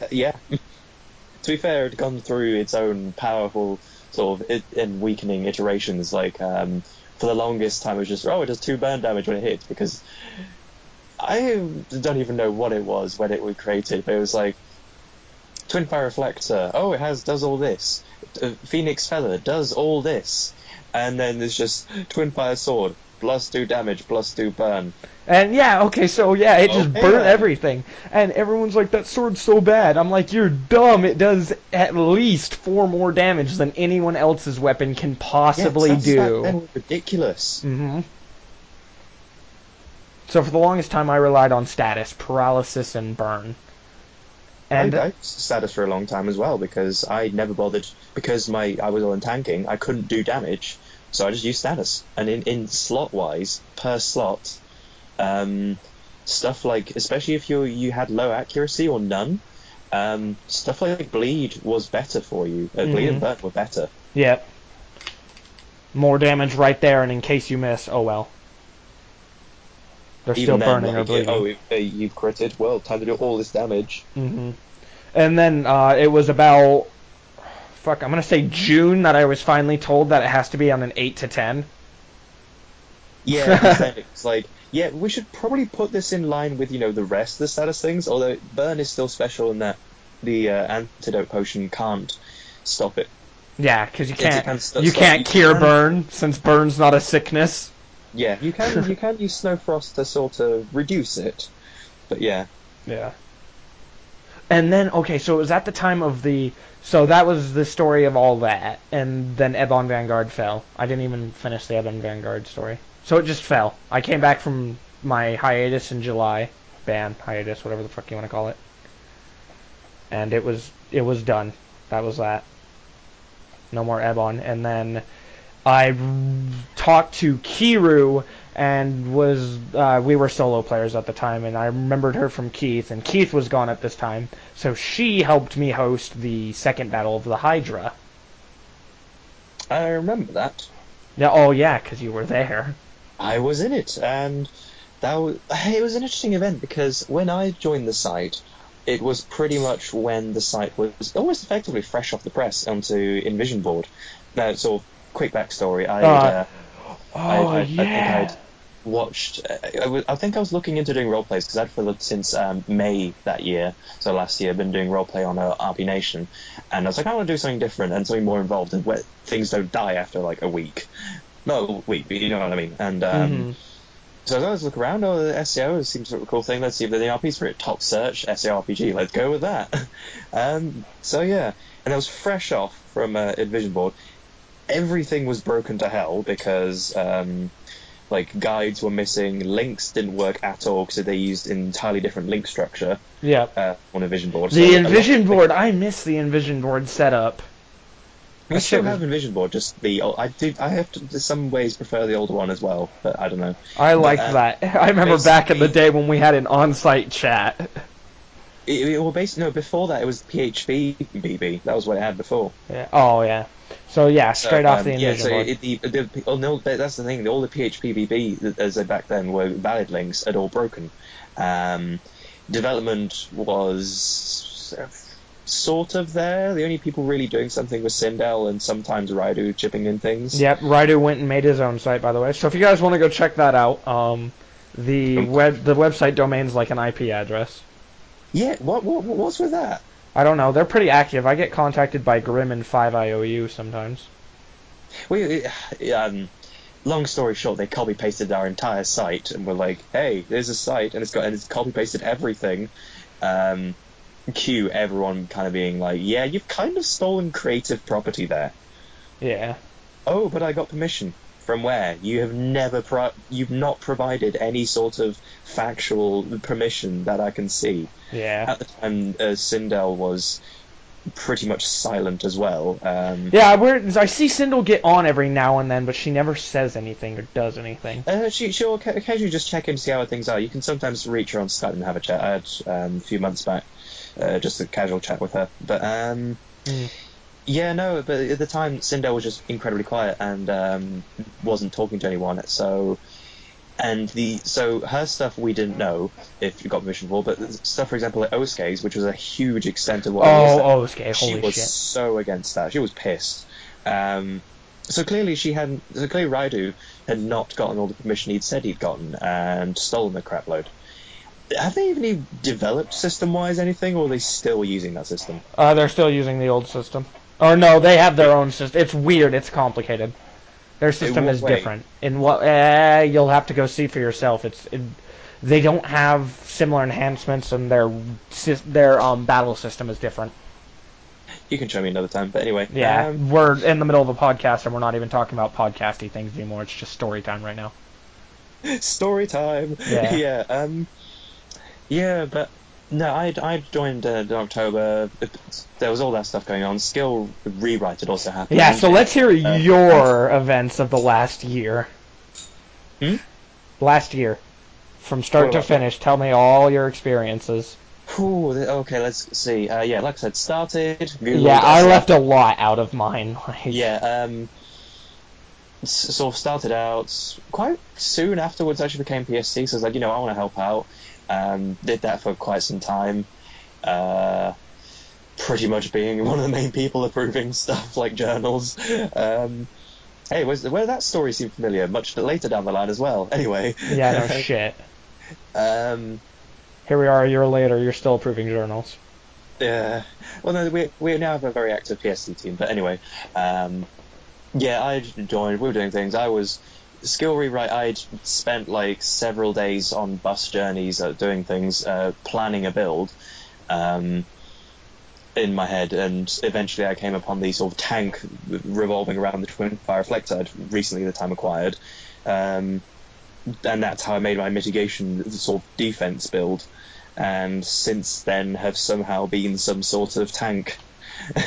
Uh, yeah. to be fair, it had gone through its own powerful sort of it, and weakening iterations. Like um, for the longest time, it was just oh, it does two burn damage when it hits because I don't even know what it was when it was created, but it was like Twin Fire Reflector. Oh, it has does all this. Uh, Phoenix Feather does all this, and then there's just Twin Fire Sword plus two damage plus two burn. And yeah, okay, so yeah, it just Okay, burnt everything. And everyone's like, that sword's so bad. I'm like, you're dumb. It does at least four more damage than anyone else's weapon can possibly yeah, that's- do. That, that was ridiculous. hmm So for the longest time, I relied on status, paralysis, and burn. And I, I status for a long time as well because I never bothered because my I was all in tanking. I couldn't do damage, so I just use status. And in, in slot wise, per slot, um, stuff like especially if you you had low accuracy or none, um, stuff like bleed was better for you. Uh, Bleed Mhm. and burn were better. Yep. More damage right there, and in case you miss, oh well. They're still then, burning or bleeding. oh, if, uh, you've critted. Well, time to do all this damage. hmm And then uh, it was about fuck. I'm gonna say June that I was finally told that it has to be on an eight to ten. Yeah, it's like, yeah, we should probably put this in line with, you know, the rest of the status things, although burn is still special in that the uh, antidote potion can't stop it. Yeah, because you can't can st- you stop- can't you cure can- burn since burn's not a sickness. Yeah, you can you can use snow frost to sort of reduce it, but yeah, Yeah. And then okay, so it was at the time of the so that was the story of all that, and then Ebon Vanguard fell. I didn't even finish the Ebon Vanguard story, so it just fell. I came back from my hiatus in July, ban hiatus, whatever the fuck you want to call it, and it was it was done. That was that. No more Ebon, and then I talked to Kiru and was uh, we were solo players at the time, and I remembered her from Keith, and Keith was gone at this time, so she helped me host the second battle of the Hydra. I remember that. Yeah, oh yeah, because you were there. I was in it, and that was, it was an interesting event because when I joined the site, it was pretty much when the site was almost effectively fresh off the press onto Invision Board. Now, sort of quick backstory. I, Uh, uh, Oh I, I, I yeah. think I'd watched. I, I think I was looking into doing roleplays because I'd for since um, May that year, so last year, I've been doing roleplay on uh, RP Nation, and I was like, I want to do something different and something more involved, and where things don't die after like a week. Not a week, but you know what I mean. And um, Mhm. so I was look around. Oh, the SAO seems sort of a cool thing. Let's see if there's any RPs for it. Top search SAO RPG. Let's go with that. um, so yeah, and I was fresh off from uh, Invision Board. Everything was broken to hell because um, like guides were missing, links didn't work at all because they used entirely different link structure Yep. uh, on Invision Board. The of Invision Board, I miss the Invision Board setup. We That still have Invision Board, just the old, I do. I have to, in some ways prefer the older one as well, but I don't know. I like uh, that. I remember back in the day when we had an on-site chat. It, it, well, basically, no. Before that, it was phpBB. That was what it had before. Yeah. Oh yeah. So yeah, straight So, off um, the yeah. So it, the, the oh, no, that's the thing. All the phpBB as they back then were valid links had all broken. Um, development was sort of there. The only people really doing something was Sindel and sometimes Raidu chipping in things. Yep, Raidu went and made his own site, by the way. So if you guys want to go check that out, um, the web the website domain's like an IP address. Yeah. What, what what's with that? I don't know. They're pretty active. I get contacted by Grim and 5IOU sometimes. We, um, long story short, they copy pasted our entire site and were like, "Hey, there's a site, and it's got and it's copy pasted everything." Um, cue everyone kind of being like, "Yeah, you've kind of stolen creative property there." Yeah. Oh, but I got permission. From where? You have never pro- you've not provided any sort of factual permission that I can see. Yeah. At the time, uh, Sindel was pretty much silent as well. Um, Yeah, we're, I see Sindel get on every now and then, but she never says anything or does anything. Uh, she, she'll occasionally just check in to see how things are. You can sometimes reach her on Skype and have a chat. I had um, a few months back, uh, just a casual chat with her. But um, Hmm. Yeah, no. But at the time, Sindel was just incredibly quiet and um, wasn't talking to anyone. So, and the so her stuff we didn't know if you got permission for, but stuff, for example, like Oskay's, which was a huge extent of what it was. Oh, okay, she was shit. so against that. She was pissed. Um, so clearly she hadn't. So clearly Raidu had not gotten all the permission he'd said he'd gotten and stolen the crap load. Have they even even developed system-wise anything, or are they still using that system? Uh, they're still using the old system. Or no, they have their own system. It's weird. It's complicated. Their system is different. In what? Uh, you'll have to go see for yourself. It's. It, they don't have similar enhancements, and their their um battle system is different. You can show me another time. But anyway, Yeah, um, we're in the middle of a podcast, and we're not even talking about podcasty things anymore. It's just story time right now. story time. Yeah. yeah. Um, yeah, but no, I I joined uh, in October. There was all that stuff going on. Skill rewrite had also happened. Yeah, so let's hear Uh, your events of the last year. Hmm? Last year, from start to finish. Tell me all your experiences. Th- okay, let's see. Uh, yeah, like I said, started. Googled Yeah, I left a lot out of mine. Like, Yeah, um, sort of started out quite soon afterwards. I Actually became PSC, so I was like, you know, I want to help out. Um, did that for quite some time. Uh, pretty much being one of the main people approving stuff like journals. Um, hey, where that story seemed familiar? Much later down the line as well. Anyway. Yeah, no shit. um, Here we are a year later. You're still approving journals. Yeah. Well, no, we we now have a very active PSC team. But anyway, um, yeah, I joined. We were doing things. I was skill rewrite. I'd spent like several days on bus journeys, uh, doing things, uh, planning a build. Um, in my head, and eventually I came upon the sort of tank revolving around the twin fire reflector I'd recently the time acquired, um, and that's how I made my mitigation sort of defense build and since then have somehow been some sort of tank.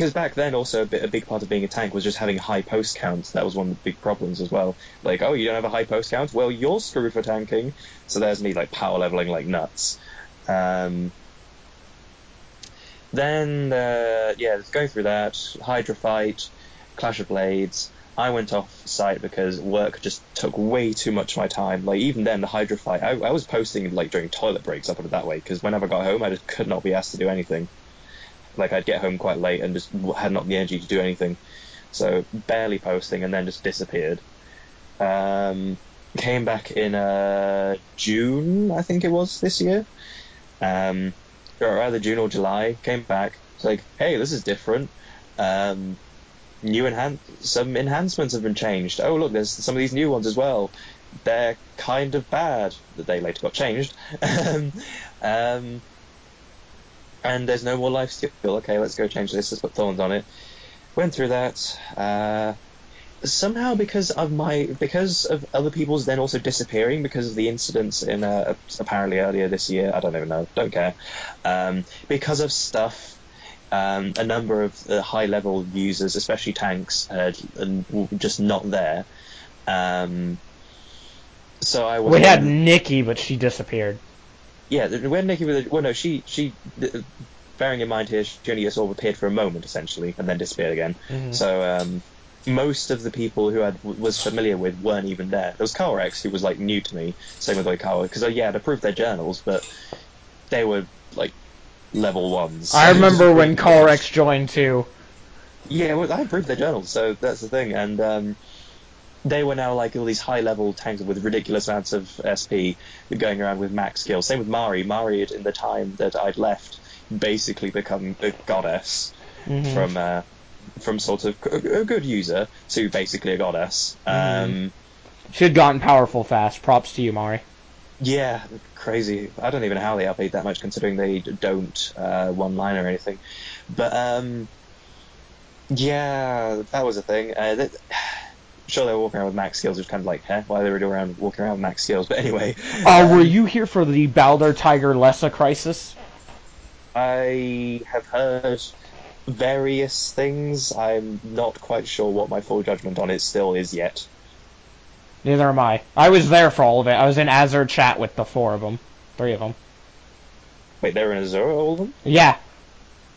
Because back then, also a, bit, a big part of being a tank was just having high post counts. That was one of the big problems as well. Like, oh, you don't have a high post count? Well, you're screwed for tanking. So there's me like power leveling like nuts. Um, then, uh, yeah, going through that, Hydra fight, Clash of Blades. I went off site because work just took way too much of my time. Like even then, the Hydra fight, I, I was posting like during toilet breaks. I put it that way because whenever I got home, I just could not be asked to do anything. Like I'd get home quite late and just had not the energy to do anything, so barely posting and then just disappeared. Um, came back in uh, June, I think it was this year. Um, or either June or July. Came back. It's like, hey, this is different. Um, new enhan- some enhancements have been changed. Oh, look, there's some of these new ones as well. They're kind of bad. They later got changed. um, um, and there's no more life skill. Okay, let's go change this. Let's put thorns on it. Went through that. Uh, somehow, because of my, because of other people's then also disappearing because of the incidents in uh, apparently earlier this year. I don't even know. Don't care. Um, because of stuff um, a number of the high level users, especially tanks, and were just not there. Um, so I was We had Nikki, but she disappeared. Yeah, when Nikki was well, no, she she. Bearing in mind here, she only sort of appeared for a moment essentially, and then disappeared again. Mhm. So um, most of the people who I was familiar with weren't even there. There was Carl-Rex who was like new to me. Same with like Carl, because uh, yeah, I'd approved their journals, but they were like level ones. I remember when Colrex joined too. Yeah, well, I approved their journals, so that's the thing. And um, they were now like all these high level tanks with ridiculous amounts of SP going around with max skills. Same with Mari. Mari, had, in the time that I'd left, basically become a goddess Mhm. from uh, from sort of a, good user to basically a goddess. Um, She had gotten powerful fast. Props to you, Mari. Yeah, crazy. I don't even know how they update that much, considering they don't uh, one line or anything. But um, yeah, that was a thing. Uh, that, sure, they were walking around with max skills, which kind of like, huh? Why they were around walking around with max skills? But anyway, Uh, were you here for the Balder Tiger Lessa crisis? I have heard various things. I'm not quite sure what my full judgment on it still is yet. Neither am I. I was there for all of it. I was in Azure chat with the four of them, three of them. Wait, they're in Azure, all of them? Yeah.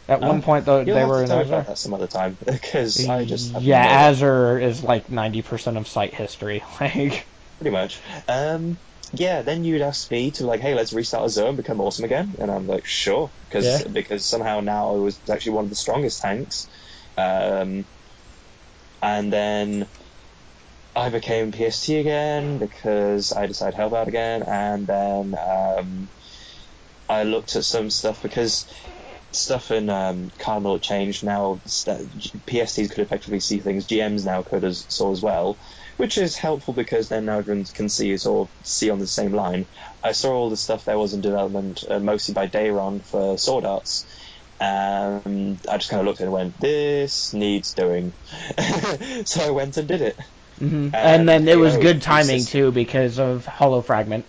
At Oh. one point, though, they were in tell me about Azure. that some other time, because I just yeah. Azure is like ninety percent of site history. Like, pretty much. Um, yeah, then you'd ask me to like, hey, let's restart Azure and become awesome again, and I'm like, sure, because Yeah. because somehow now I was actually one of the strongest tanks, um, and then I became PST again because I decided to help out again, and then um, I looked at some stuff because stuff in um, Cardinal changed now. st- PSTs could effectively see things. GMs now could as saw as well, which is helpful because then now everyone can see sort of see on the same line. I saw all the stuff there was in development, uh, mostly by Dayron for Sword Arts. Um, I just kind of looked at it and went, "This needs doing," so I went and did it. hmm Uh, and then it was KO good timing too because of Hollow Fragment.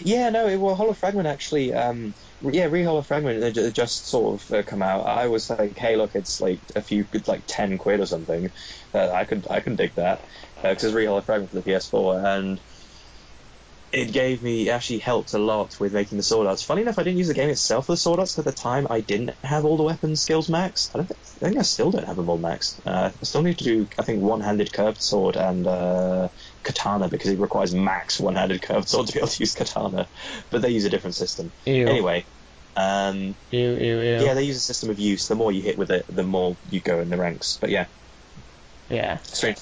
Yeah, no, it, well, Hollow Fragment actually, um, yeah, re Hollow fragment they ju- just sort of uh, come out. I was like, hey, look, it's like a few, it's like ten quid or something. Uh, I could, I can dig that because it's re Hollow Fragment for the PS4, and it gave me, actually helped a lot with making the sword arts. Funny enough, I didn't use the game itself for the sword arts at the time. I didn't have all the weapon skills max. I don't think, I think I still don't have them all maxed. Uh, I still need to do, I think, one-handed curved sword and uh, katana because it requires max one-handed curved sword to be able to use katana. But they use a different system. Ew. Anyway, um, Ew, ew, yeah, they use a system of use. The more you hit with it, the more you go in the ranks. But yeah, yeah. strange.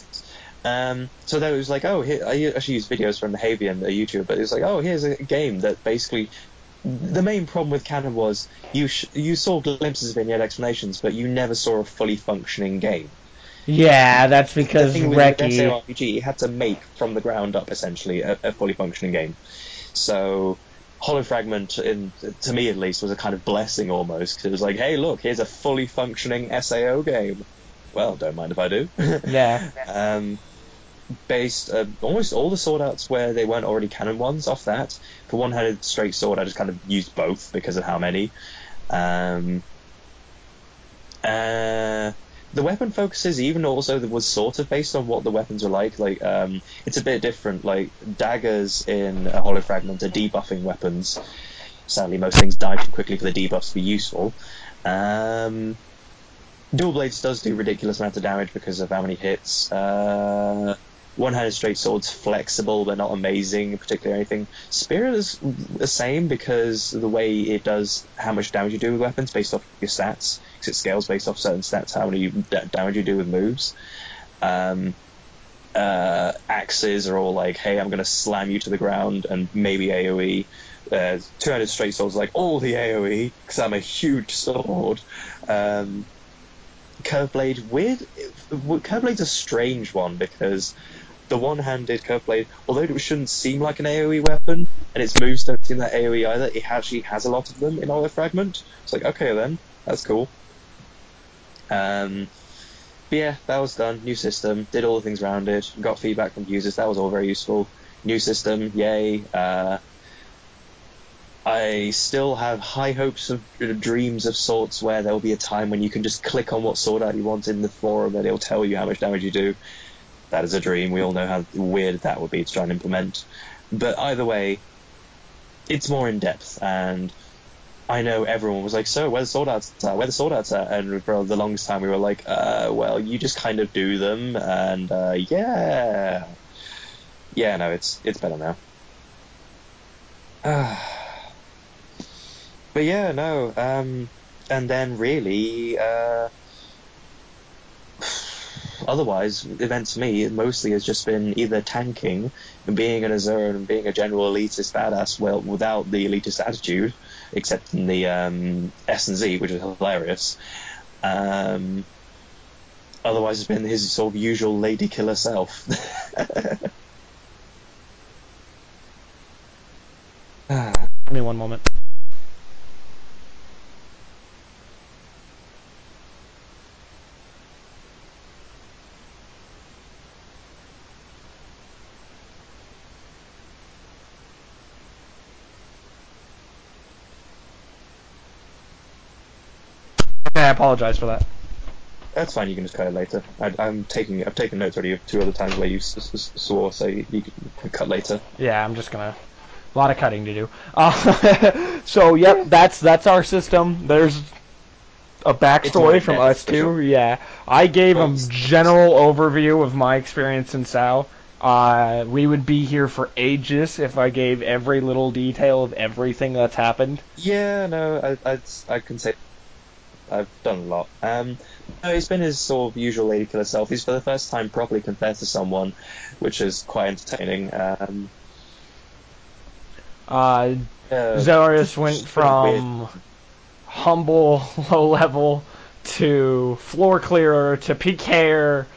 Um, so there was like, oh, here, I actually used videos from Havian, a YouTuber, but it was like, oh, here's a game that basically. The main problem with Canon was you sh- you saw glimpses of it and you had explanations, but you never saw a fully functioning game. Yeah, that's because the thing with, with Reki. SARPG, it had to make from the ground up essentially a, a fully functioning game. So Hollow Fragment, in, to me at least, was a kind of blessing almost. 'cause it was like, hey, look, here's a fully functioning SAO game. Well, don't mind if I do. Yeah. um, based uh, almost all the sword arts where they weren't already canon ones off that. For one-handed straight sword, I just kind of used both because of how many. Um, uh, the weapon focuses even also was sort of based on what the weapons were like. Like um, it's a bit different. Like daggers in a Hollow Fragment are debuffing weapons. Sadly, most things die too quickly for the debuffs to be useful. Um, Dual Blades does do ridiculous amounts of damage because of how many hits. Uh, one-handed straight sword's flexible but not amazing, particularly anything. Spirit is the same because the way it does how much damage you do with weapons based off your stats, because it scales based off certain stats how many da- damage you do with moves. Um, uh, axes are all like, hey, I'm going to slam you to the ground and maybe AoE. Uh, two-handed straight sword's like all the AoE because I'm a huge sword. Um, curve blade weird. Curve blade's a strange one because the one-handed curve blade, although it shouldn't seem like an AOE weapon, and its moves don't seem that AOE either, it actually has a lot of them in Hollow Fragment. It's like, okay then, that's cool. Um, but yeah, that was done. New system, did all the things around it, got feedback from users, that was all very useful. New system, yay. Uh, I still have high hopes of dreams of sorts where there will be a time when you can just click on what sword art you want in the forum and it'll tell you how much damage you do. That is a dream. We all know how weird that would be to try and implement. But either way, it's more in depth and. I know everyone was like, "So, where the sword arts at? Where the sword arts at?" And for the longest time, we were like, uh, "Well, you just kind of do them, and uh, yeah, yeah, no, it's it's better now." but yeah, no, um, and then really, uh, otherwise, events for me mostly has just been either tanking and being an a zone and being a general elitist badass, well, without the elitist attitude, except in the um, S and Z, which is hilarious. Um, otherwise, it's been his sort of usual lady killer self. Give me one moment. I apologize for that. That's fine. You can just cut it later. I, I'm taking. I've taken notes already of two other times where you s- s- swore, so you, you can cut later. Yeah, I'm just gonna. A lot of cutting to do. Uh, so, yep, that's that's our system. There's a backstory from depth, us for too. sure. Yeah, I gave Well, a s- general overview of my experience in SAO. Uh, we would be here for ages if I gave every little detail of everything that's happened. Yeah, no, I, I, I can say I've done a lot. Um, no, it's been his sort of usual lady killer self. He's for the first time properly confessed to someone, which is quite entertaining. Um, Uh, yeah, Zarius went bit weird. from humble, low level to floor clearer to PKer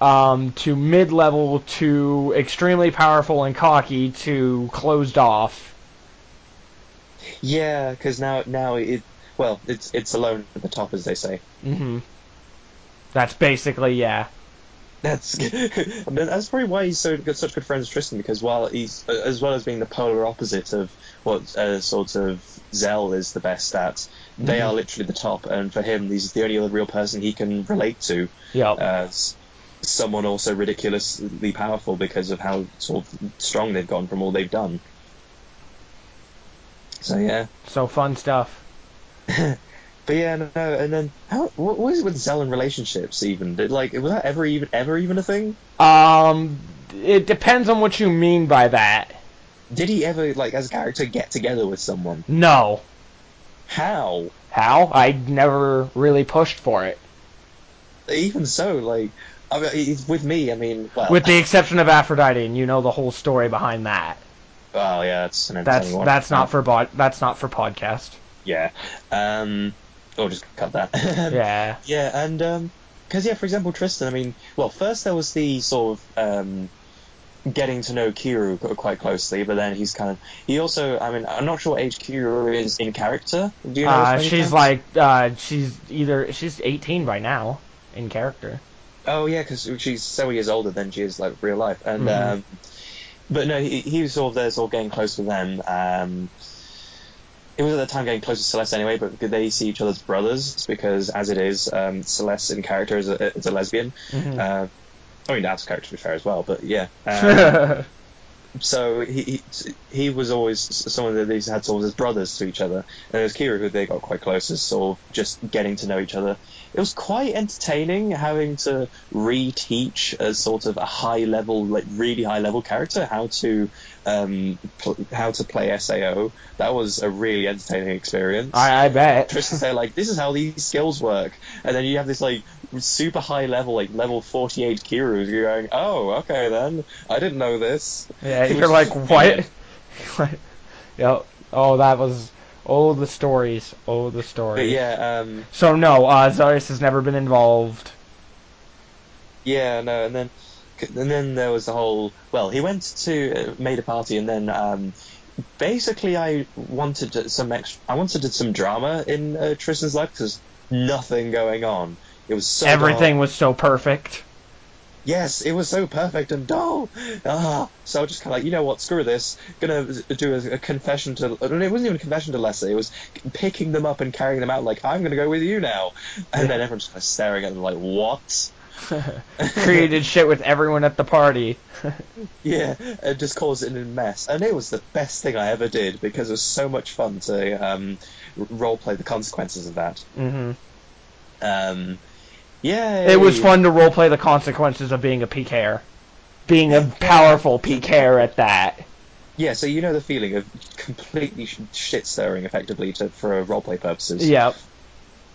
um, to mid level to extremely powerful and cocky to closed off. Yeah, because now now it well it's it's alone at the top as they say. hmm That's basically yeah. That's I mean, that's probably why he's so good, such good friends with Tristan because while he's as well as being the polar opposite of what uh, sort of Zell is the best at, they Mhm. are literally the top, and for him, he's the only other real person he can relate to Yep. as someone also ridiculously powerful because of how sort of strong they've gone from all they've done. So yeah. so fun stuff. But yeah, no, no, and then how? What was it with Zell and relationships? Even did like was that ever even ever even a thing? Um, it depends on what you mean by that. Did he ever like as a character get together with someone? No. How? How? I never really pushed for it. Even so, like I mean, with me. I mean, well, With the exception of Aphrodite, and you know the whole story behind that. oh yeah, that's an That's one. that's not for bod- that's not for podcast. Yeah. Um, or just cut that. Yeah. Yeah, and um 'cause yeah, for example, Tristan. I mean, well, first there was the sort of um, getting to know Kiru quite closely, but then he's kind of he also. I mean, I'm not sure what age Kiru is in character. Do you know? Uh, she's like uh, she's either she's 18 by now in character. Oh yeah, because she's several years older than she is like real life, and Mhm. um, but no, he, he was sort of there, sort of getting close with them. Um, it was at the time getting close to Celeste anyway, but they see each other's brothers because, as it is, um, Celeste in character is a, is a lesbian. Mhm. Uh, I mean, Dad's character to be fair as well, but yeah. Um, so he, he he was always someone that these had sort of as brothers to each other, and it was Kira who they got quite close as sort of just getting to know each other. It was quite entertaining having to reteach a sort of a high level, like really high level character how to um pl- how to play SAO. That was a really entertaining experience. I, I bet. Tristan say like, this is how these skills work, and then you have this like super high level, like level 48 Kirus. You're going, oh, okay then, I didn't know this. Yeah, you're like what? weird. yep. Oh, that was oh the stories. Oh the But stories. yeah, um, So no, uh, Zarius has never been involved. yeah, no, and then and then there was the whole. Well, he went to uh, made a party, and then um, basically I wanted some extra. I wanted some drama in uh, Tristan's life because nothing going on. It was so Everything dull. was so perfect. Yes, it was so perfect and dull. Ah, so I was just kind of like, you know what, screw this. Gonna do a, a confession to. It wasn't even a confession to Leslie. It was picking them up and carrying them out. Like I'm gonna go with you now. And Yeah. then everyone's kind of staring at them like, what? Created shit with everyone at the party. Yeah, it just caused it a mess. And it was the best thing I ever did because it was so much fun to um, role play the consequences of that. hmm Um, yeah, It was fun to roleplay the consequences of being a PKer. Being a powerful PKer at that. Yeah, so you know the feeling of completely sh- shit stirring, effectively, to for roleplay purposes. Yep.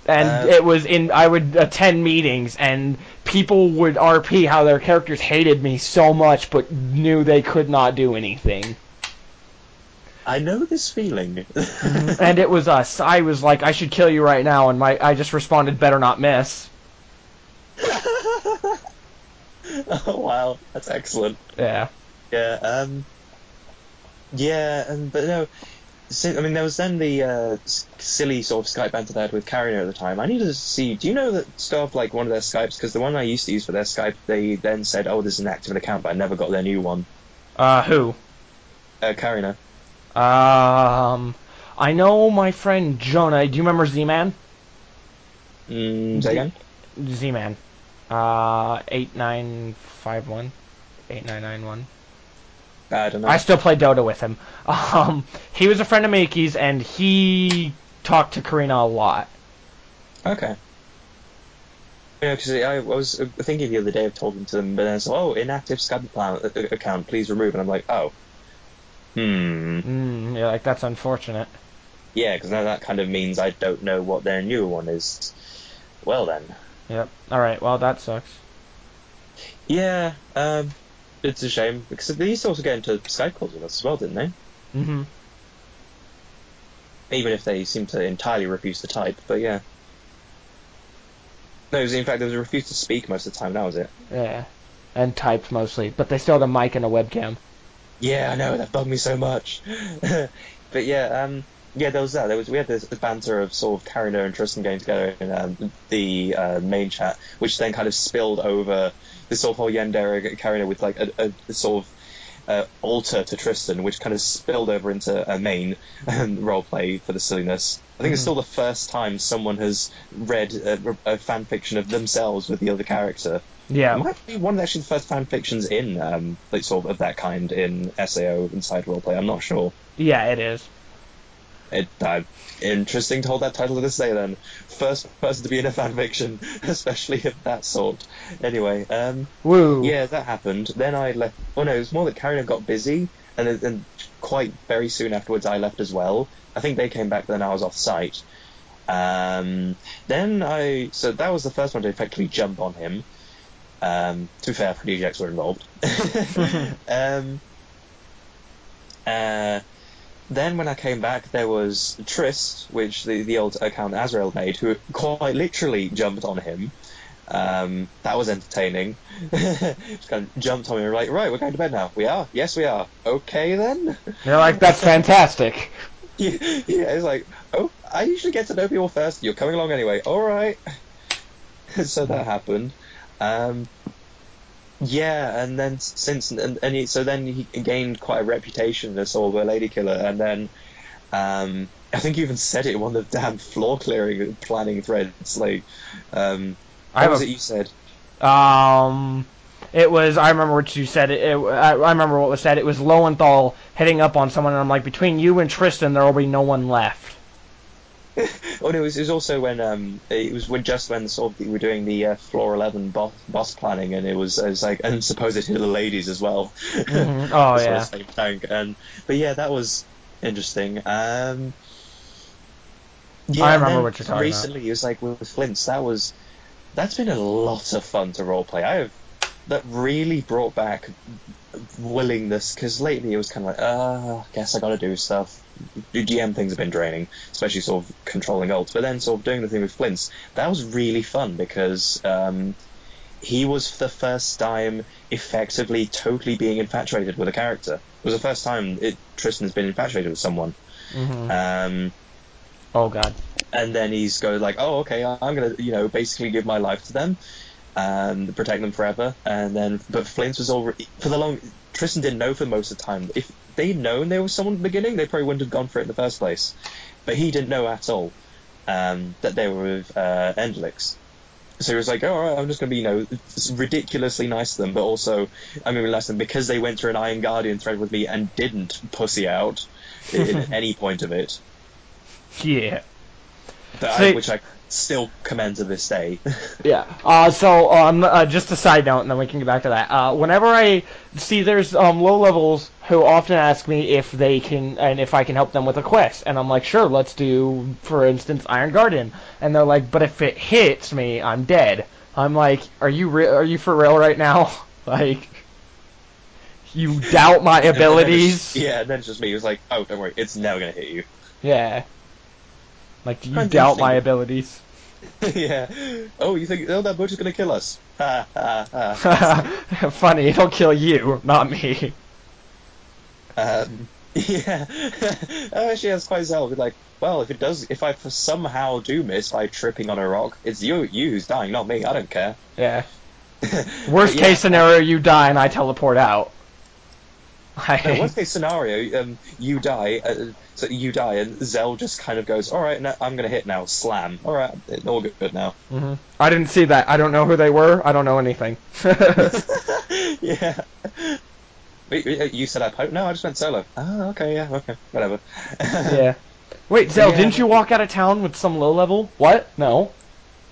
And Uh, it was in I would attend meetings and people would RP how their characters hated me so much but knew they could not do anything. I know this feeling. and it was us. I was like, I should kill you right now, and my I just responded, better not miss. oh wow, that's excellent. Yeah. Yeah, um, yeah, and but no, I mean there was then the uh, silly sort of Skype banter they had with Carrier at the time. I needed to see. Do you know that stuff like one of their Skypes? Because the one I used to use for their Skype, they then said, "Oh, this is an active account," but I never got their new one. Uh, who? Uh, Carrier. Um, I know my friend Jonah. Do you remember Z-Man? Mm, say again? Z-Man. Uh, eight nine five one, eight nine nine one. I don't know. I still play Dota with him. Um, he was a friend of Miki's, and he talked to Karina a lot. Okay. Yeah, because I, I was uh, thinking the other day of talking to them, but then it's like, oh, inactive Skype plan- uh, account, please remove. And I'm like, oh, hmm, Mm, yeah, like that's unfortunate. yeah, because now that kind of means I don't know what their new one is. Well then, Yep. All right. Well, that sucks. yeah, um, it's a shame because they used to also get into Skype calls with us as well, didn't they? Mm-hmm. Even if they seem to entirely refuse to type, but yeah. No, it was, in fact, there was a refuse to speak most of the time. That was it. Yeah. And typed mostly, but they still had a mic and a webcam. Yeah, I know that bugged me so much. but yeah, um, yeah, there was that. There was we had this banter of sort of carrying Karina and Tristan getting together in um, the uh, main chat, which then kind of spilled over this sort of whole Yandere Karina with like a, a, sort of uh, alter to Tristan, which kind of spilled over into a main um, roleplay for the silliness. I think it's Mhm. still the first time someone has read a, a fan fiction of themselves with the other character. It Yeah. might be one of actually the first fan fictions in um, like sort of of that kind in SAO inside roleplay. I'm not sure. Yeah, it is. It uh, interesting to hold that title to this day. Then first person to be in a fan fiction, especially of that sort. Anyway, um, Woo. yeah, that happened. Then I left. Oh no, it was more that Karina got busy, and then quite very soon afterwards I left as well. I think they came back, but then I was off site. Um, then I so that was the first one to effectively jump on him. Um, to be fair, Prodigiacs were involved. um, uh, then when I came back, there was Trist, which the, the old account Azrael made, who quite literally jumped on him. Um, that was entertaining. Just kind of jumped on me and were like, right, we're going to bed now. We are? Yes, we are. Okay then. You're like, that's fantastic. yeah, yeah, it's like, oh, I usually get to know people first. You're coming along anyway. All right. so that happened. Um, yeah, and then since and, and he, so then he gained quite a reputation as sort of a lady killer, and then um, I think you even said it in one of the damn floor clearing planning threads. Like, um, I what was a- it you said? Um, it was. I remember what you said. It, it, I, I remember what was said. It was Lowenthal hitting up on someone, and I'm like, between you and Tristan, there will be no one left. Oh no, it was, it was also when um, it was when just when sort of we were doing the uh, floor eleven boss, boss planning, and it was it was like and supposedly the ladies as well. Mhm. Oh, yeah. same tank, and but yeah, that was interesting. Um, yeah, I remember what you're talking about. recently, it was like with Flints. That was that's been a lot of fun to roleplay. I have that really brought back willingness because lately it was kind of like, uh, I guess I got to do stuff. The GM things have been draining, especially sort of controlling ults. But then sort of doing the thing with Flints, that was really fun because um, he was for the first time effectively totally being infatuated with a character. It was the first time it, Tristan's been infatuated with someone. hmm Um, Oh God. and then he's go like, oh, okay, I'm gonna, you know, basically give my life to them and protect them forever. And then, but Flint was already for the long. Tristan didn't know for most of the time. If they'd known there was someone at the beginning, they probably wouldn't have gone for it in the first place. But he didn't know at all um, that they were with uh, Endelix. So he was like, oh, all right, I'm just going to be, you know, ridiculously nice to them, but also I'm going to be nice to them because they went through an Iron Guardian thread with me and didn't pussy out in any point of it. Yeah. I, which I still commend to this day. Yeah. Uh, so um, uh, just a side note, and then we can get back to that. Uh, whenever I see there's um, low levels who often ask me if they can and if I can help them with a quest, and I'm like, sure, let's do, for instance, Iron Guardian, and they're like, but if it hits me, I'm dead. I'm like, are you re- are you for real right now? like, you doubt my abilities? yeah, and then it's just me. It was like, oh, don't worry, it's never going to hit you. Yeah. Like, do you doubt my abilities? yeah. Oh, you think oh that is gonna kill us? Ha ha ha. Funny, it'll kill you, not me. um, yeah. oh, actually, that's quite sad. Like, well, if it does, if I somehow do miss by tripping on a rock, it's you, you who's dying, not me. I don't care. Yeah. Worst yeah, case scenario, you die and I teleport out. No, worst case scenario, um, you die, uh, so you die, and Zell just kind of goes, "All right, now I'm gonna hit now, slam. All right, all good now." hmm I didn't see that. I don't know who they were. I don't know anything. yeah. Wait, You said I poke? No, I just went solo. Oh, okay, yeah, okay, whatever. yeah. Wait, Zell, Yeah. didn't you walk out of town with some low level? What? No.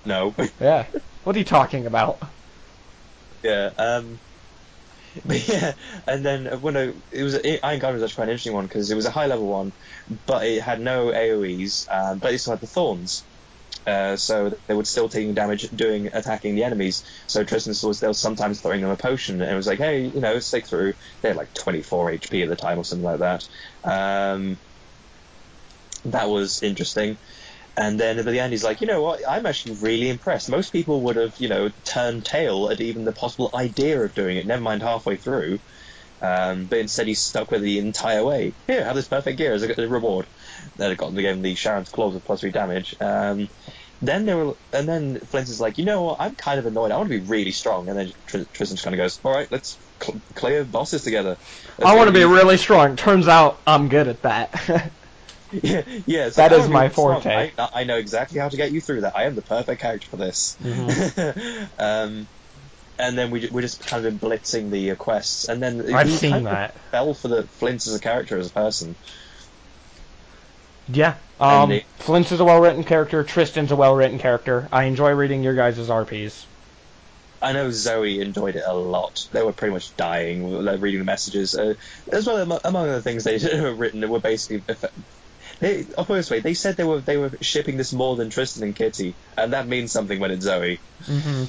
No. Yeah. What are you talking about? Yeah. Um. But yeah, and then when I, it was Iron Guardian was actually quite an interesting one because it was a high level one, but it had no AOE's, um, but it still had the thorns. Uh, so they were still taking damage doing attacking the enemies. So Tristan was still sometimes throwing them a potion, and it was like, hey, you know, stick through. They had like 24 HP at the time or something like that. Um, that was interesting. And then at the end, he's like, you know what? I'm actually really impressed. Most people would have, you know, turned tail at even the possible idea of doing it. Never mind halfway through. Um, but instead, he stuck with it the entire way. Here, have this perfect gear as a, a reward. Then it got they gave him the Sharon's claws with plus three damage. Um, then there were, and then Flint is like, you know what? I'm kind of annoyed. I want to be really strong. And then Tr- Tristan just kind of goes, all right, let's cl- clear bosses together. I want to be really strong. Turns out I'm good at that. Yeah, yeah. it's That is my forte. I, I know exactly how to get you through that. I am the perfect character for this. Mhm. um, and then we ju- we just kind of blitzing the uh, quests, and then I've seen that. fell for the Flint as a character as a person. Yeah. Um, Flint's is a well-written character. Tristan's a well-written character. I enjoy reading your guys' RPs. I know Zoe enjoyed it a lot. They were pretty much dying like, reading the messages. Uh, as well, among other things they were written were basically. They, oh, first way, they said they were they were shipping this more than Tristan and Kitty, and that means something when it's Zoe. hmm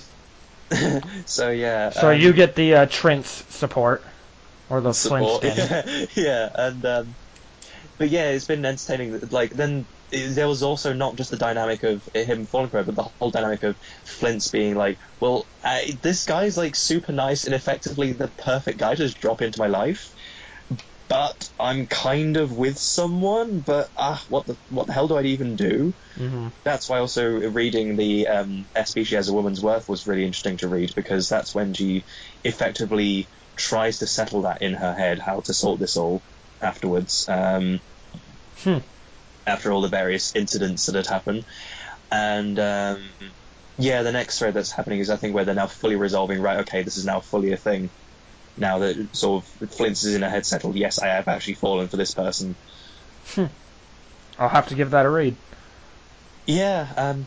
so yeah. So um, you get the uh, Trent's support, or the support. Flintstone. yeah, and um, but yeah, it's been entertaining. Like then there was also not just the dynamic of him falling for it, but the whole dynamic of Flint's being like, well, uh, this guy's like super nice and effectively the perfect guy to just drop into my life. But I'm kind of with someone, but ah, what the what the hell do I even do? hmm That's why also reading the um, She Has a Woman's Worth was really interesting to read because that's when she effectively tries to settle that in her head, how to sort this all afterwards, um, Hmm. after all the various incidents that had happened. And um, yeah, the next thread that's happening is I think where they're now fully resolving, right, okay, this is now fully a thing. Now that sort of Flint's is in her head settled, yes, I have actually fallen for this person. I'll have to give that a read. Yeah, um,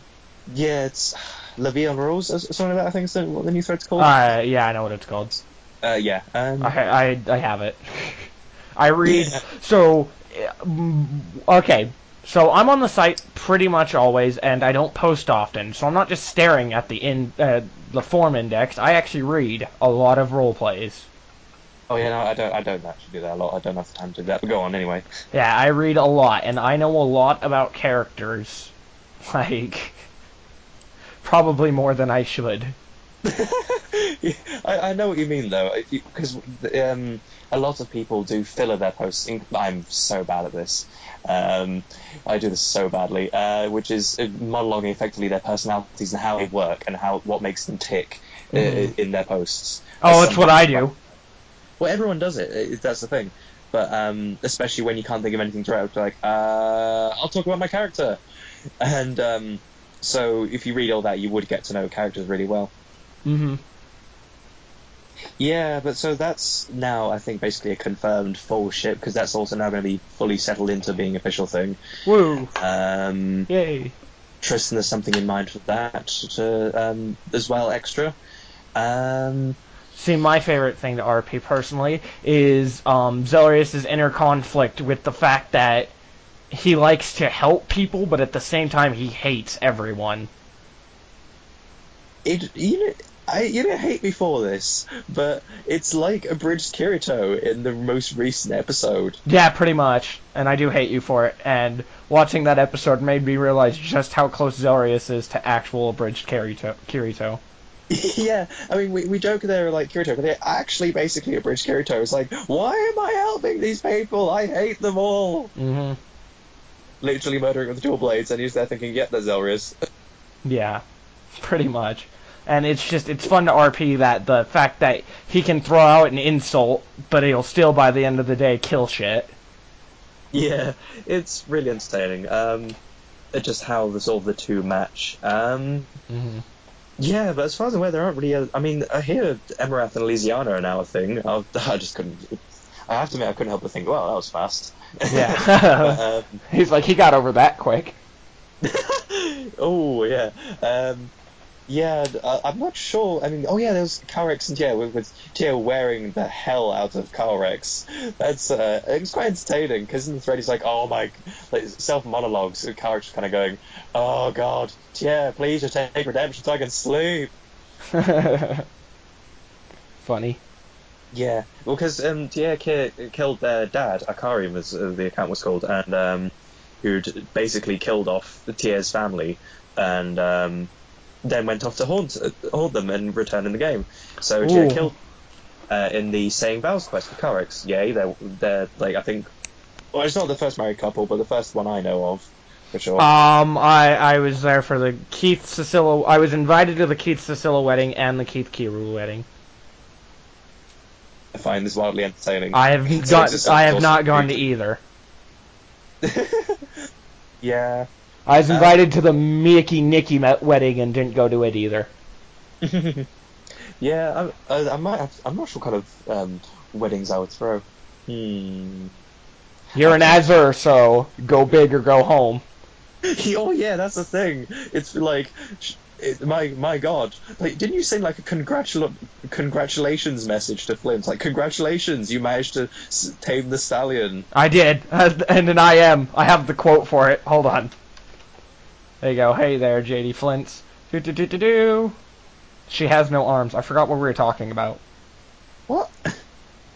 yeah, it's La Vie en Rose, or something like that, I think is the- what the new thread's called. Uh, yeah, I know what it's called. Uh, yeah. Um, I, I, I have it. I read. Yeah. So, mm, okay. So I'm on the site pretty much always, and I don't post often. So I'm not just staring at the in uh, the form index. I actually read a lot of role plays. Oh yeah, no, I don't. I don't actually do that a lot. I don't have the time to do that. But go on anyway. Yeah, I read a lot, and I know a lot about characters. Like, probably more than I should. Yeah, I, I know what you mean though, because um, a lot of people do filler their posts. in- I'm so bad at this. Um, I do this so badly, uh, which is uh, monologuing effectively their personalities and how they work and how what makes them tick uh, Mhm. in their posts. Oh, As it's what I do. Well, everyone does it. it that's the thing. But um, especially when you can't think of anything to write, like, uh, I'll talk about my character. And um, So if you read all that, you would get to know characters really well. Mm-hmm. Yeah, but so that's now I think basically a confirmed full ship because that's also now going to be fully settled into being official thing. Woo! Um, Yay! Tristan there's something in mind for that to, um, as well extra. Um, See, my favorite thing to RP personally is um, inner conflict with the fact that he likes to help people, but at the same time he hates everyone. it you know, I you didn't hate me for this, but it's like a bridged Kirito in the most recent episode. Yeah, pretty much. And I do hate you for it. And watching that episode made me realize just how close Zelrius is to actual abridged Kirito. Kirito. yeah, I mean, we, we joke they're like Kirito, but they're actually basically a bridge Kirito. It's like, why am I helping these people? I hate them all. Mm-hmm. Literally murdering with dual blades, and he's there thinking, yep, there's Elrius. Yeah, pretty much. And it's just it's fun to RP that the fact that he can throw out an insult, but he'll still by the end of the day kill shit. yeah, it's really entertaining. Um, it's just how the sort of the two match. Um, Mm-hmm. Yeah, but as far as I'm aware, there aren't really. A, I mean, I hear Emirath and Elysiana are now a thing. I, I just couldn't. I have to admit, I couldn't help but think, well, that was fast. Yeah. But, um, He's like he got over that quick. oh yeah, um, yeah. I, I'm not sure. I mean, oh yeah, there was Carex and yeah, with, with Tio wearing the hell out of Carex. That's uh, it was quite entertaining because in the thread he's like, oh my, like self monologues. Carex kind of going, oh god, Tia, please just take redemption so I can sleep. Funny. Yeah, well, because um, Tia ki- killed their dad, Akarium, as uh, the account was called, and um, who'd basically killed off Tia's family, and um, then went off to haunt, uh, haunt them and return in the game. So Tia Ooh. killed uh, in the Saying Vows quest for Carex. Yay, they're, they're like I think, well, it's not the first married couple, but the first one I know of, for sure. Um, I I was there for the Keith Cecilia. I was invited to the Keith Cecilia wedding and the Keith Kiru wedding. I find this wildly entertaining. I have got. I have not gone to either. yeah. I was Uh, invited to the Mickey Nicky wedding and didn't go to it either. yeah, I, I, I might. Have, I'm not sure what kind of um, weddings I would throw. Hmm. You're an Azure, so go big or go home. oh yeah, that's the thing. It's like, it, my my God, like, didn't you send like a congratul congratulations message to Flint? Like, congratulations, you managed to s- tame the stallion. I did, and an I am. I have the quote for it. Hold on. There you go. Hey there, JD Flints. Do do do do do. She has no arms. I forgot what we were talking about. What?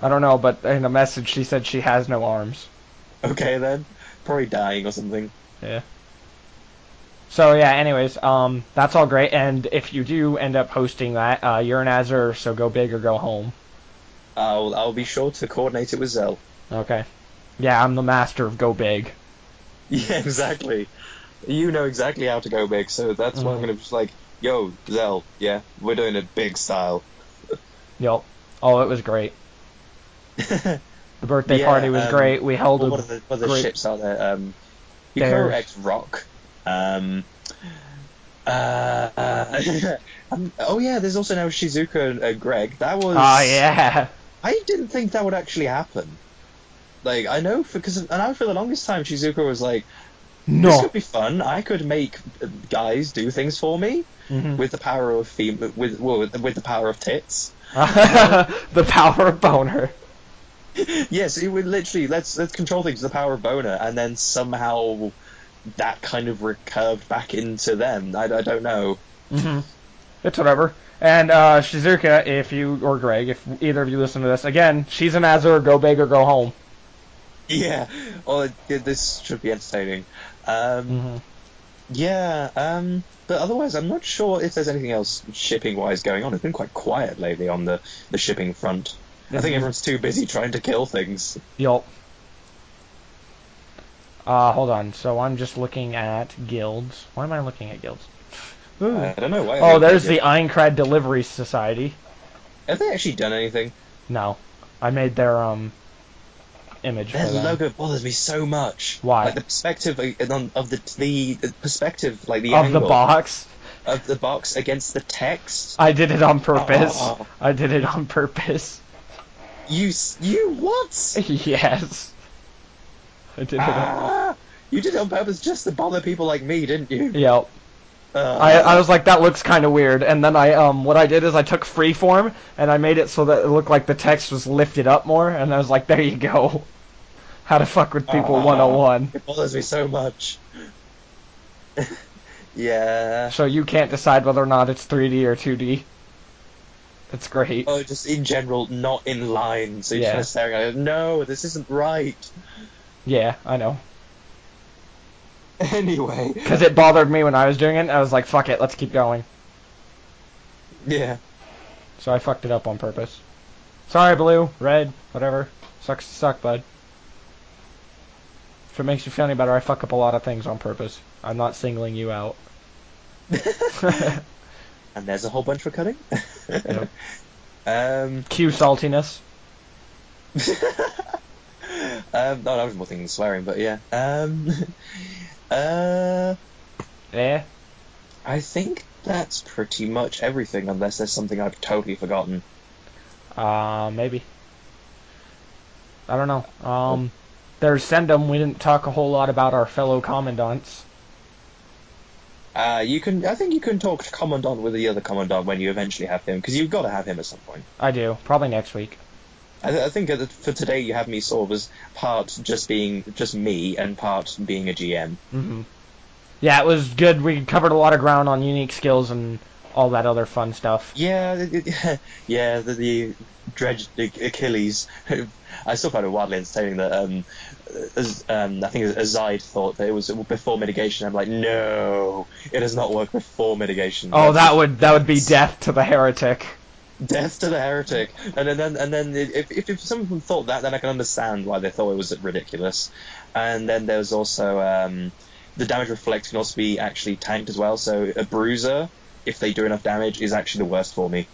I don't know, but in a message she said she has no arms. Okay then, probably dying or something. Yeah. So yeah. Anyways, um, that's all great. And if you do end up hosting that, uh, you're an Azure, so go big or go home. I'll I'll be sure to coordinate it with Zell. Okay. Yeah, I'm the master of go big. Yeah, exactly. You know exactly how to go big, so that's why I'm Mhm. gonna just like, yo, Zell, yeah, we're doing it big style. Yep. Oh, it was great. The birthday Yeah, party was um, great. We held a what are the, what are the great- ships are there? Um, Hikaru X Rock. Um, uh, um, oh yeah, there's also now Shizuka and uh, Greg. That was. Oh yeah. I didn't think that would actually happen. Like I know because and I for the longest time Shizuka was like, this could be fun. I could make uh, guys do things for me Mhm. with the power of fem- with well, with, with the power of tits. the power of boner. yes, it would literally let's let's control things with the power of boner, and then somehow that kind of recurved back into them. I, I don't know. hmm It's whatever. And uh, Shizuka, if you or Greg, if either of you listen to this, again, she's an Azure. Go big or go home. Yeah, well, it- this should be entertaining. Um, hmm Yeah, um, but otherwise, I'm not sure if there's anything else shipping wise going on. It's been quite quiet lately on the, the shipping front. I think Mhm. everyone's too busy trying to kill things. Yup. Uh, hold on. So I'm just looking at guilds. Why am I looking at guilds? Ooh. I don't know why. oh, there's the Aincrad Delivery Society. Have they actually done anything? No, I made their um. Image Their logo bothers me so much. Why? Like the perspective of the the, perspective, like the of angle the box. of the box against the text. I did it on purpose. Oh. I did it on purpose. You you what? yes. I did it. On... Ah, you did it on purpose just to bother people like me, didn't you? Yep. Uh, I, I was like, that looks kind of weird, and then I um what I did is I took freeform and I made it so that it looked like the text was lifted up more, and I was like, there you go. How to fuck with people Ah. 101. It bothers me so much. yeah. So you can't decide whether or not it's 3D or 2D. It's great. Oh, just in general, not in line. So you're Yeah. kind of staring at it. No, this isn't right. Yeah, I know. Anyway. Because it bothered me when I was doing it, I was like, fuck it, let's keep going. Yeah. So I fucked it up on purpose. Sorry, blue, red, whatever. Sucks to suck, bud. If it makes you feel any better, I fuck up a lot of things on purpose. I'm not singling you out. and there's a whole bunch for cutting. Yep. Um. Cue saltiness. um. No, I was more thinking swearing, but yeah. Um. Uh. Eh? I think that's pretty much everything, unless there's something I've totally forgotten. Uh, maybe. I don't know. Um, there's Sendum. We didn't talk a whole lot about our fellow commandants. Uh, you can. I think you can talk to Commandant with the other Commandant when you eventually have him, because you've got to have him at some point. I do. Probably next week. I, th- I think for today you have me sort of as part just being just me and part being a GM. hmm Yeah, it was good. We covered a lot of ground on unique skills and all that other fun stuff. Yeah, it, yeah, the, the dredged Achilles. I still find it wildly entertaining that um, as, um, I think Azide thought that it was before mitigation. I'm like, no, it does not work before mitigation. Oh, that would that would be death to the heretic. Death to the heretic. And then and then if, if if some of them thought that, then I can understand why they thought it was ridiculous. And then there's also um, the damage reflect can also be actually tanked as well. So a bruiser, if they do enough damage, is actually the worst for me.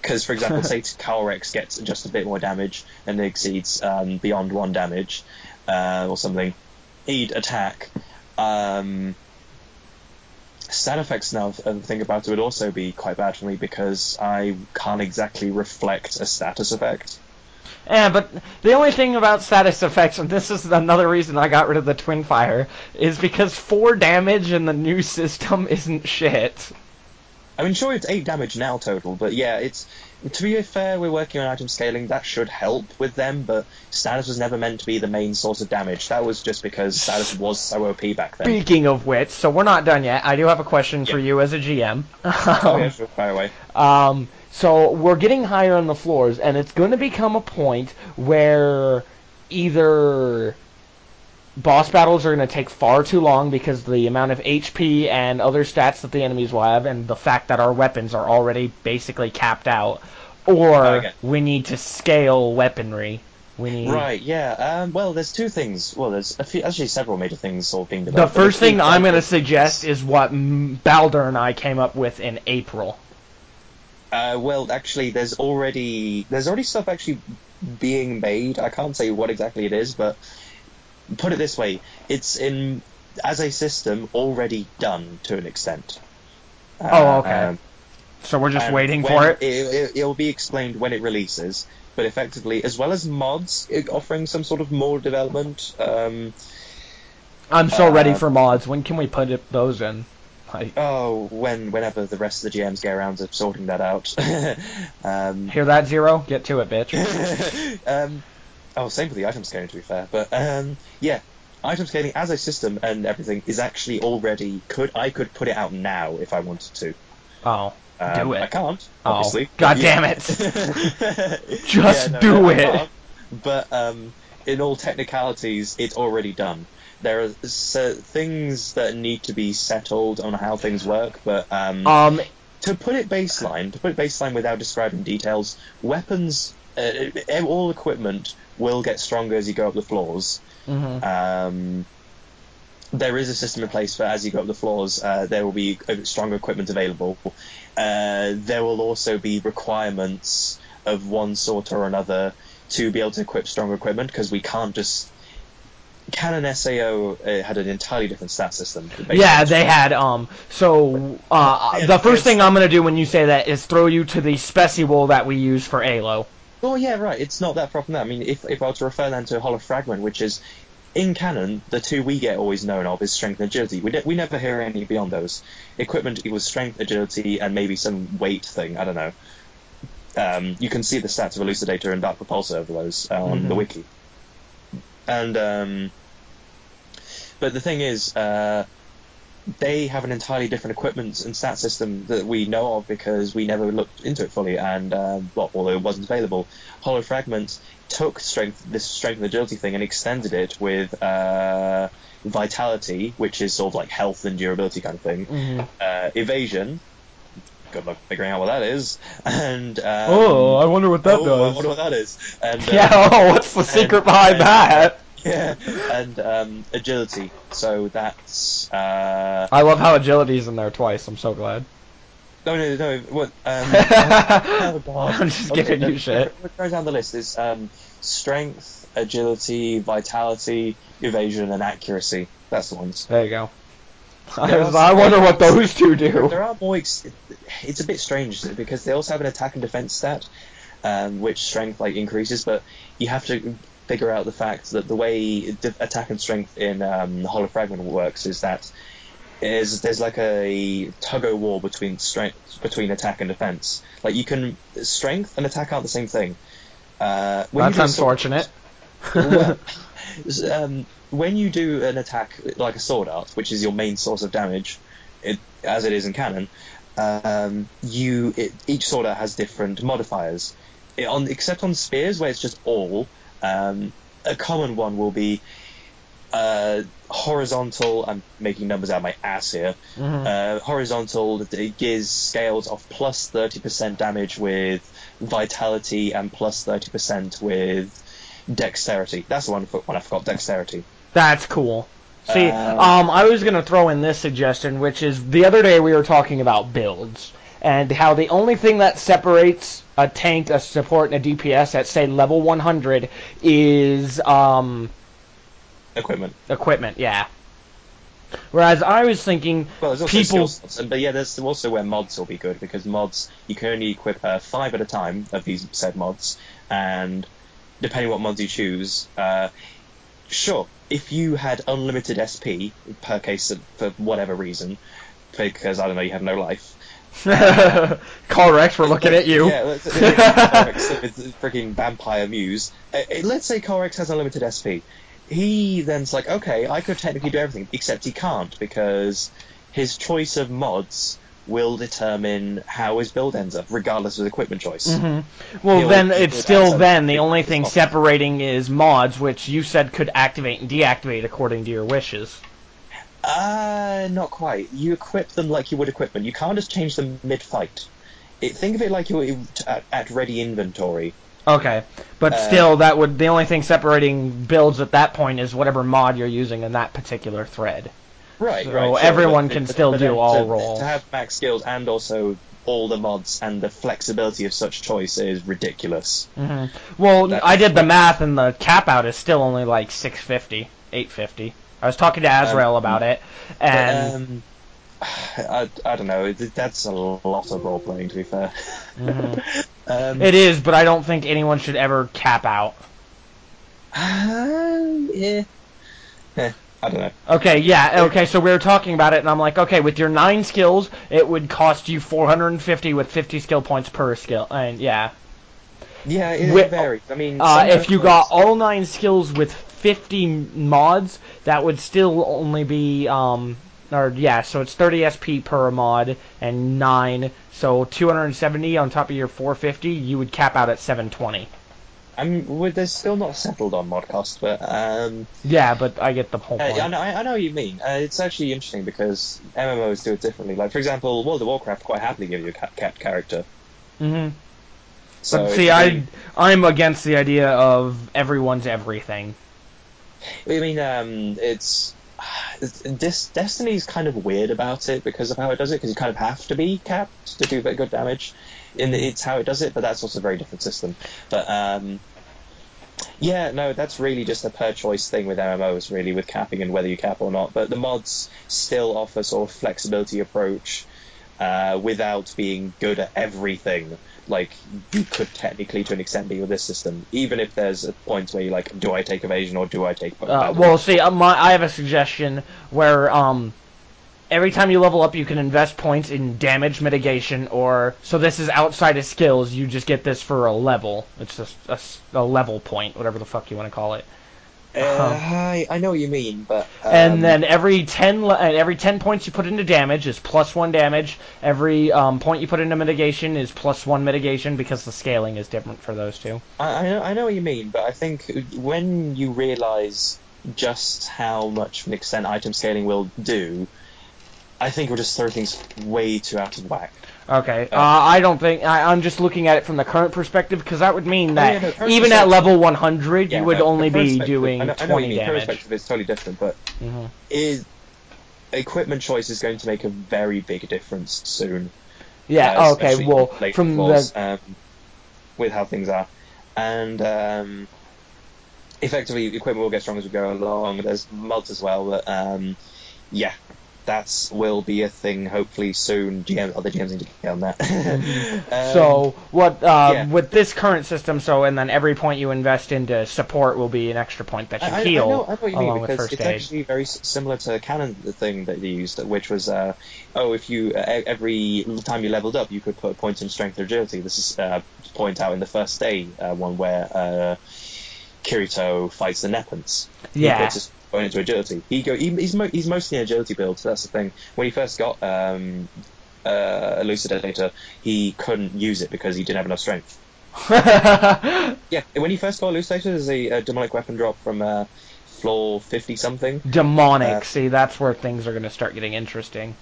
Because, for example, say Carl Rex gets just a bit more damage and exceeds um, beyond one damage uh, or something, he'd attack. Um, stat effects now, and think about it, would also be quite bad for me because I can't exactly reflect a status effect. Yeah, but the only thing about status effects, and this is another reason I got rid of the Twin Fire, is because four damage in the new system isn't shit. I mean, sure, it's eight damage now total, but yeah, it's to be fair, we're working on item scaling. That should help with them, but status was never meant to be the main source of damage. That was just because status was so OP back then. Speaking of which, so we're not done yet. I do have a question for you as a GM. oh yeah, sure, fire away. Um, so we're getting higher on the floors, and it's going to become a point where either boss battles are going to take far too long because the amount of HP and other stats that the enemies will have, and the fact that our weapons are already basically capped out, or Okay. we need to scale weaponry. We need Right, yeah. Um, well, there's two things. Well, there's a few, actually several major things of being The developed. but first thing I'm going to suggest is what Balder and I came up with in April. Uh, well, actually, there's already there's already stuff actually being made. I can't say what exactly it is, but put it this way: it's in as a system already done to an extent. Oh, okay. Um, So we're just waiting for it. it. It'll be explained when it releases, but effectively, as well as mods offering some sort of more development. Um, I'm so ready uh, for mods. When can we put it, those in? Like, oh, when whenever the rest of the GMs get around to sorting that out. um, hear that, Zero? Get to it, bitch. oh, same for the item scaling, to be fair. But um, yeah, item scaling as a system and everything is actually already could I could put it out now if I wanted to. Oh, Um, do it. I can't, Oh, obviously. God but damn it. Just Just do it. But um, in all technicalities, it's already done. There are so, things that need to be settled on how things work, but um, Um, to put it baseline, to put it baseline without describing details, weapons, uh, all equipment will get stronger as you go up the floors. mhm. Um, there is a system in place for as you go up the floors, uh, there will be stronger equipment available. Uh, there will also be requirements of one sort or another to be able to equip stronger equipment because we can't just. Canon SAO uh, had an entirely different stat system. Yeah, they had um. So uh, the first thing I'm gonna do when you say that is throw you to the Special that we use for Alo. Oh yeah, right. It's not that far from that. I mean, if if I were to refer then to a Hollow Fragment, which is in canon, the two we get always known of is strength and agility. We, ne- we never hear any beyond those. Equipment equals strength, agility, and maybe some weight thing. I don't know. Um, you can see the stats of Elucidator and Dark Propulsor over those uh, on the Mhm. wiki. And um, but the thing is, uh, they have an entirely different equipment and stat system that we know of because we never looked into it fully. And um, well, although it wasn't available, Hollow Fragment took strength, this strength and agility thing, and extended it with uh, vitality, which is sort of like health and durability kind of thing. Mhm. Uh, evasion. Good luck figuring out what that is. And um, oh, I wonder what that oh, I does. wonder what that is. And uh, yeah. Oh, what's the secret and- behind and- that? Yeah, and um, agility. So that's uh, I love how agility's in there twice. I'm so glad. no, no, no. What? Um, oh, I'm just giving Okay, you shit. Goes down the list is um, strength, agility, vitality, evasion, and accuracy. That's the ones. There you go. I, was- I wonder what those two do. there are more. Ex- it's a bit strange because they also have an attack and defense stat, um, which strength like increases, but you have to figure out the fact that the way attack and strength in um, Hollow Fragment works is that is there's like a tug o' war between strength between attack and defense. Like you can strength and attack aren't the same thing. Uh, That's sword- unfortunate. well, um, when you do an attack like a sword art, which is your main source of damage, it, as it is in canon, um, you it, each sword art has different modifiers. It, on except on spears where it's just all, um, a common one will be uh, horizontal. I'm making numbers out of my ass here. Mhm. Uh, horizontal it gives scales of plus 30% damage with vitality and plus 30% with dexterity. That's the one, one I forgot, dexterity. That's cool. See, Um, um, I was gonna throw in this suggestion, which is the other day we were talking about builds and how the only thing that separates a tank, a support, and a DPS at say level 100 is um, Equipment. equipment. Yeah. Whereas I was thinking Well, there's also people. skill slots, and- but yeah, there's also where mods will be good because mods you can only equip uh, five at a time of these said mods, and depending what mods you choose, uh, sure, if you had unlimited SP per case for whatever reason, because I don't know, you have no life. Rex, we're looking at you. Yeah, let's, Corex with freaking vampire muse. Uh, uh, let's say Corex has unlimited SP. He then's like, okay, I could technically do everything, except he can't because his choice of mods will determine how his build ends up, regardless of equipment choice. hmm Well, He'll- then he it's still then the only thing separating is mods, which you said could activate and deactivate according to your wishes. Uh, not quite. You equip them like you would equipment. You can't just change them mid-fight. Think of it like you're at, at ready inventory. Okay, but Uh, still, that would the only thing separating builds at that point is whatever mod you're using in that particular thread. Right, So right. sure, everyone but- can but- still but do all to, roles. To have max skills and also all the mods and the flexibility of such choice is ridiculous. hmm Well, That- I did the math, and the cap out is still only like 650, 850. I was talking to Azrael Um, about it, But, and um, I, I don't know. That's a lot of role playing, to be fair. Mhm. um, it is, but I don't think anyone should ever cap out. um, yeah. Eh, I don't know. Okay, yeah, okay, so we were talking about it, and I'm like, okay, with your nine skills, it would cost you 450 with 50 skill points per skill, and yeah. Yeah, it, Wi- it varies. I mean, Uh, if you got all nine skills with 50 mods, that would still only be, um, or yeah, so it's 30 SP per mod and nine, so 270 on top of your 450, you would cap out at 720. I'm, well, they're still not settled on mod cost, but um, Yeah, but I get the whole uh, point. I, know, I know what you mean. Uh, it's actually interesting because MMOs do it differently. Like, for example, World of Warcraft quite happily give you a capped character. hmm So but see, I I'm against the idea of everyone's everything. I mean, um, it's this Destiny's kind of weird about it because of how it does it. Because you kind of have to be capped to do good damage. The, it's how it does it, but that's also a very different system. But um, Yeah, no, that's really just a per choice thing with MMOs, really, with capping and whether you cap or not. But the mods still offer sort of flexibility approach uh, without being good at everything. Like you could technically, to an extent, be with this system, even if there's a point where you're like, do I take evasion or do I take? Uh, well, see, uh, my, I have a suggestion where um, every time you level up, you can invest points in damage mitigation, or so this is outside of skills. You just get this for a level. It's just a level point, whatever the fuck you want to call it. Uh, I, I know what you mean, but um, and then every ten and every ten points you put into damage is plus one damage. Every um, point you put into mitigation is plus one mitigation because the scaling is different for those two. I, I know I know what you mean, but I think when you realise just how much of an extent item scaling will do, I think it'll just throw things way too out of whack. Okay, uh, Uh, I don't think I, I'm just looking at it from the current perspective because that would mean Oh, that yeah, no, even at level 100 Yeah, you would no, only be doing I know, I know you mean. Damage. perspective is totally different, but Mhm. is equipment choice is going to make a very big difference soon. Yeah. uh, okay. Well, from floors, the um, with how things are, and um, effectively equipment will get stronger as we go along. There's mods as well, but um, yeah, that's will be a thing hopefully soon. GM, other GMs need to get on that. Um, so what uh, yeah. with this current system? So and then every point you invest into support will be an extra point that you I, heal I know, I know what you mean because it's aid. actually very similar to the Canon the thing that they used, which was uh, oh if you uh, every time you leveled up you could put points in strength or agility. This is uh, point out in the first day uh, one where uh, Kirito fights the Nepents. He Yeah. puts his into agility. He go he, he's mo- he's mostly an agility build, so that's the thing. When he first got um, uh, Elucidator, he couldn't use it because he didn't have enough strength. Yeah, when he first got Elucidator, there's a, a demonic weapon drop from uh, floor fifty something. Demonic. Uh, See, that's where things are going to start getting interesting.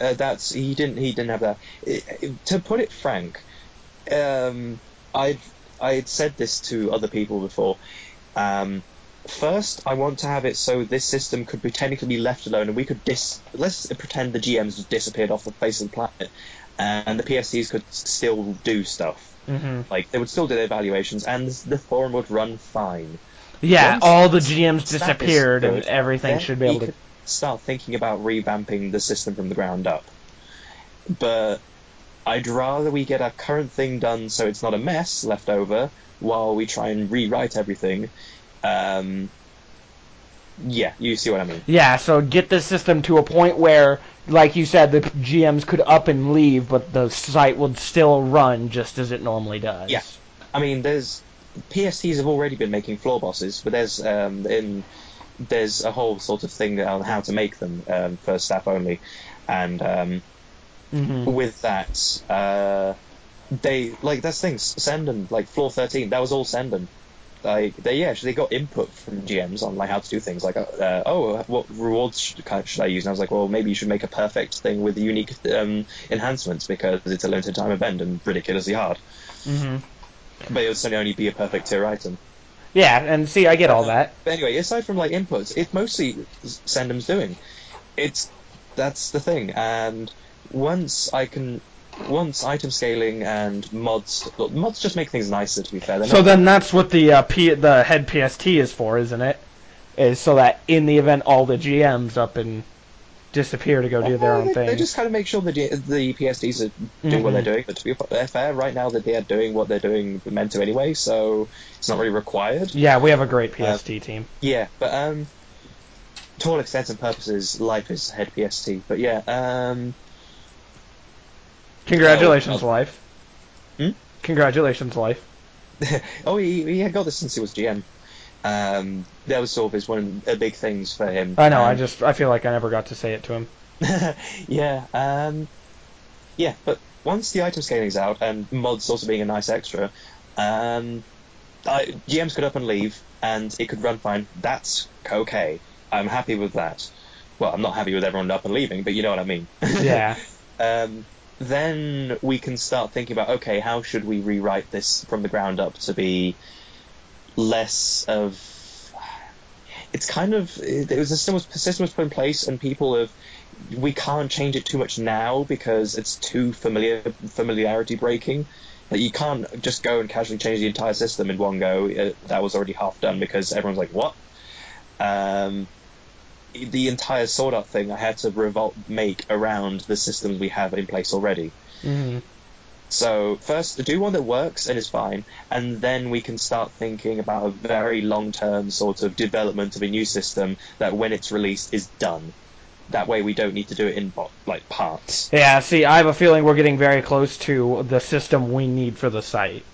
Uh, that's he didn't he didn't have that. I- I- to put it frank, um, I'd I'd said this to other people before. Um, first, I want to have it so this system could be technically be left alone, and we could dis. Let's pretend the GMs just disappeared off the face of the planet, and the PSTs could still do stuff. hmm Like they would still do their evaluations, and the forum would run fine. Yeah, Once all the GMs is disappeared and everything should be able to. start thinking about revamping the system from the ground up. But I'd rather we get our current thing done so it's not a mess left over while we try and rewrite everything. Um, yeah, you see what I mean. Yeah, so get the system to a point where, like you said, the GMs could up and leave, but the site would still run just as it normally does. Yeah. I mean, there's PSTs have already been making floor bosses, but there's um, in there's a whole sort of thing on how to make them um, for staff only, and um, hmm with that, uh, they like that's things. Sendum, like floor thirteen, that was all Sendum. Like they yeah, they got input from GMs on like how to do things. Like uh, oh, what rewards should, should I use? And I was like, well, maybe you should make a perfect thing with unique um, enhancements because it's a limited time event and ridiculously hard. hmm But it would certainly only be a perfect tier item. Yeah, and see, I get all that. But anyway, aside from like inputs, it's mostly Sendum's doing. It's that's the thing, and once I can, once item scaling and mods, look, mods just make things nicer. To be fair, They're So then that's what the uh, P- the head PST is for, isn't it? Is so that in the event all the GMs up and disappear to go do their Uh, own they, thing. They just kind of make sure the the PSTs are doing what Mhm. they're doing. But to be fair, right now that they are doing what they're doing meant to anyway, so it's not really required. Yeah, we have a great PST team. Yeah, but um, to all extents and purposes, life is head PST. But yeah, um, Congratulations, oh. life. Hmm? Congratulations, life. oh, he, he had got this since he was GM. Um, that was sort of his one of the big things for him. I know. Um, I just I feel like I never got to say it to him. yeah, um, yeah, but once the item scaling's out and mods also being a nice extra, um, I, GMs could up and leave and it could run fine. That's okay. I'm happy with that. Well, I'm not happy with everyone up and leaving, but you know what I mean. Yeah. um, then we can start thinking about okay, how should we rewrite this from the ground up to be less of. It's kind of it was a system was, system was put in place and people have we can't change it too much now because it's too familiar familiarity breaking. Like you can't just go and casually change the entire system in one go. That was already half done because everyone's like, "What?" Um, the entire Sword Art thing I had to revolt make around the system we have in place already. hmm So first, do one that works and is fine, and then we can start thinking about a very long-term sort of development of a new system that, when it's released, is done. That way, we don't need to do it in like parts. Yeah, see, I have a feeling we're getting very close to the system we need for the site.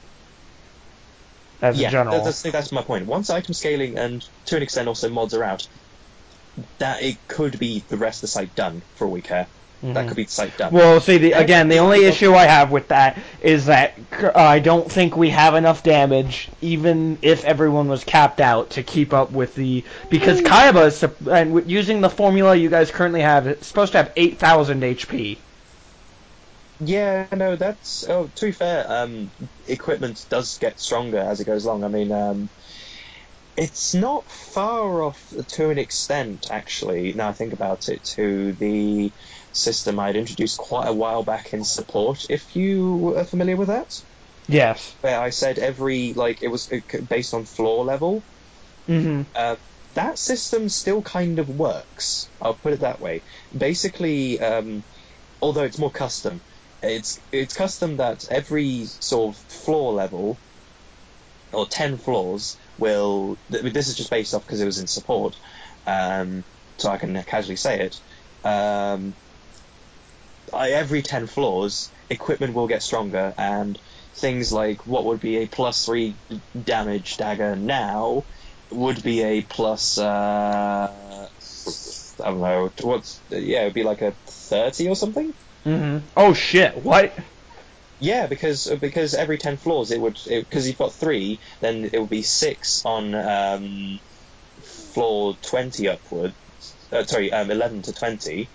As yeah, a general. that's, that's my point. Once item scaling and to an extent also mods are out, that it could be the rest of the site done for all we care. That Mhm. could be the site done. Well, see, the, again, the only issue I have with that is that I don't think we have enough damage, even if everyone was capped out, to keep up with the because Kayaba is and using the formula you guys currently have, it's supposed to have eight thousand HP. Yeah, no, that's. Oh, to be fair, um, equipment does get stronger as it goes along. I mean, um, it's not far off to an extent, actually. Now I think about it, to the system I'd introduced quite a while back in support. If you are familiar with that, Yes. where I said every like it was based on floor level. Mm-hmm. Uh, that system still kind of works. I'll put it that way. Basically, um, although it's more custom, it's it's custom that every sort of floor level or ten floors will. th- This is just based off because it was in support, um, so I can casually say it. Um, I, every ten floors, equipment will get stronger, and things like what would be a plus three damage dagger now would be a plus. Uh, I don't know. What's yeah? It would be like a thirty or something. Mm-hmm. Oh shit! What? Yeah, because because every ten floors it would because you've got three, then it would be six on um, floor twenty upward. Uh, sorry, um, eleven to twenty.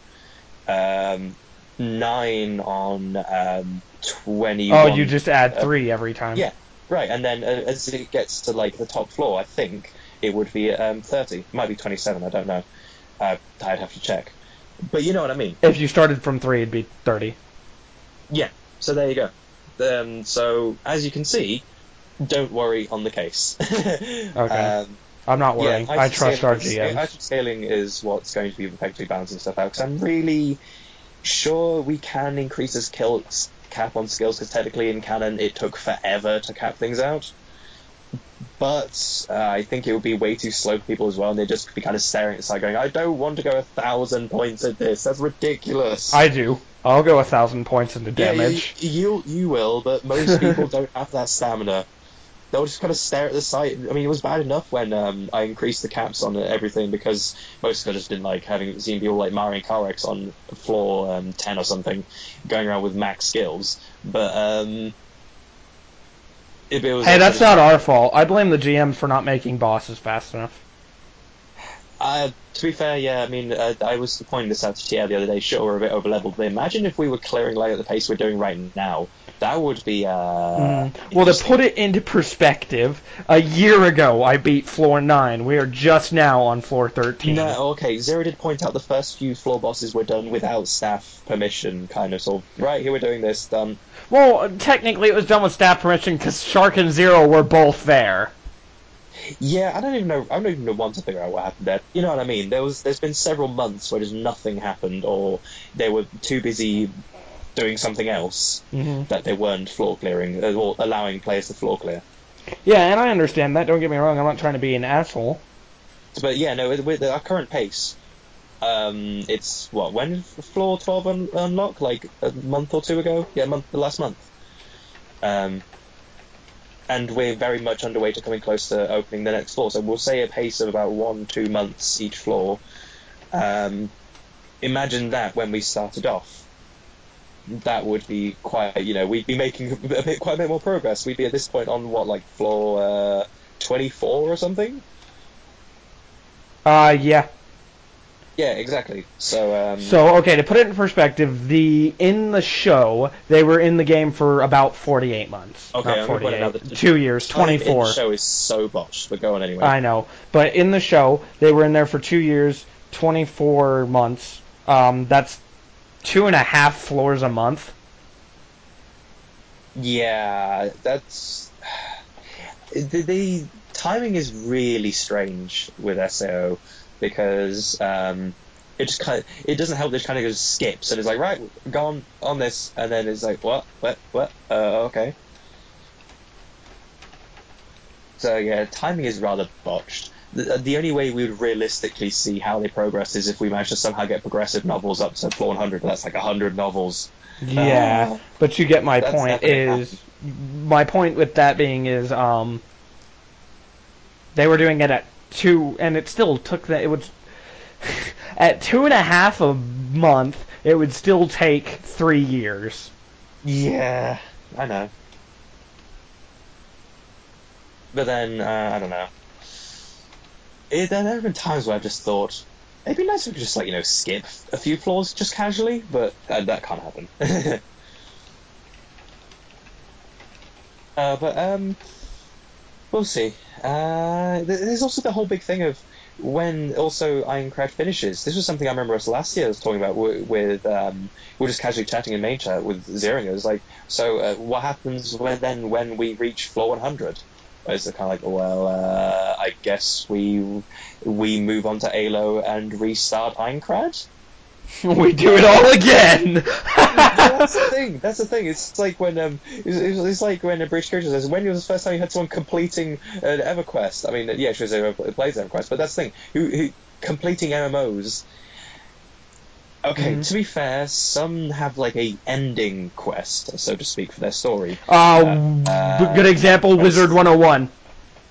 Um, nine on um, twenty. Oh, you just add three every time. yeah. Right, and then uh, as it gets to like the top floor, I think it would be um, thirty. Might be twenty-seven. I don't know. Uh, I'd have to check. But you know what I mean. If you started from three, it'd be thirty. Yeah. So there you go. Um, so as you can see, don't worry on the case. okay. Um, I'm not yeah, worrying. I trust our. Item scaling is what's going to be effectively balancing stuff out. Because I'm really sure we can increase this kill cap on skills. Because technically in canon it took forever to cap things out. But uh, I think it would be way too slow for people as well, and they'd just be kind of staring at the side, going, "I don't want to go a thousand points at this. That's ridiculous." I do. I'll go a thousand points into Yeah, damage. you, you you will, but most people don't have that stamina. They'll just kind of stare at the site. I mean, it was bad enough when um, I increased the caps on everything because most people just didn't like having seen people like Mario and Carex on floor um, ten or something, going around with max skills. But um, it, it was Hey, that's not our fault. I blame the GM for not making bosses fast enough. Uh, to be fair, yeah, I mean, uh, I was pointing this out to Tia the other day. Sure, we're a bit over leveled, but imagine if we were clearing light at the pace we're doing right now. That would be. Uh, Mm. Well, to put it into perspective, a year ago I beat floor 9. We are just now on floor 13. No, okay. Zero did point out the first few floor bosses were done without staff permission, kind of. So, right here we're doing this. Done. Well, technically it was done with staff permission because Shark and Zero were both there. Yeah, I don't even know. I don't even know want to figure out what happened there. You know what I mean? There was. There's been several months where just nothing happened, or they were too busy doing something else hmm that they weren't floor clearing uh, or allowing players to floor clear. Yeah, and I understand that. Don't get me wrong. I'm not trying to be an asshole. But yeah, no, with, our current pace, um, it's what when floor twelve un- unlock? Like a month or two ago? Yeah, month the last month. Um, and we're very much underway to coming close to opening the next floor. So we'll say a pace of about one two months each floor. Um, imagine that when we started off. That would be quite, you know, we'd be making a bit, quite a bit more progress. We'd be at this point on what, like floor uh, 24 or something? Uh, yeah. Yeah, exactly. So, um, So, okay, to put it in perspective, the in the show, they were in the game for about 48 months. Okay, not I'm gonna 48. out that the Two years, 24. the show is so botched, but go on anyway. I know. But in the show, they were in there for two years, 24 months. Um, that's two and a half floors a month. Yeah, that's the, the timing is really strange with SAO because um, it just kind of, it doesn't help. It just kind of goes skips and it's like right, go on on this, and then it's like what what what uh, okay. So yeah, timing is rather botched. The, the only way we would realistically see how they progress is if we manage to somehow get progressive novels up to 400, that's like 100 novels. Yeah, Uh, but you get my point. Is my point with that being is um they were doing it at two, and it still took that it would at two and a half a month. It would still take three years. Yeah, I know. But then, uh, I don't know. It, there have been times where I've just thought, it'd be nice if we could just, like, you know, skip a few floors just casually, but uh, that can't happen. uh, but, um, we'll see. Uh, there's also the whole big thing of when also Aincrad finishes. This was something I remember us last year was talking about with, um, we were just casually chatting in main chat with Zeringer. It was like, so uh, what happens when then when we reach floor 100? It's kind of like, well, uh, I guess we we move on to Alo and restart Aincrad. we do it all again. that's the thing. That's the thing. It's like when um, it's, it's like when a British character says, "When was the first time you had someone completing an EverQuest?" I mean, yeah, she says plays EverQuest, but that's the thing. Who, who completing MMOs? Okay, Mhm. to be fair, some have like a ending quest, so to speak, for their story. Uh, Uh, good example, uh, Wizard 101.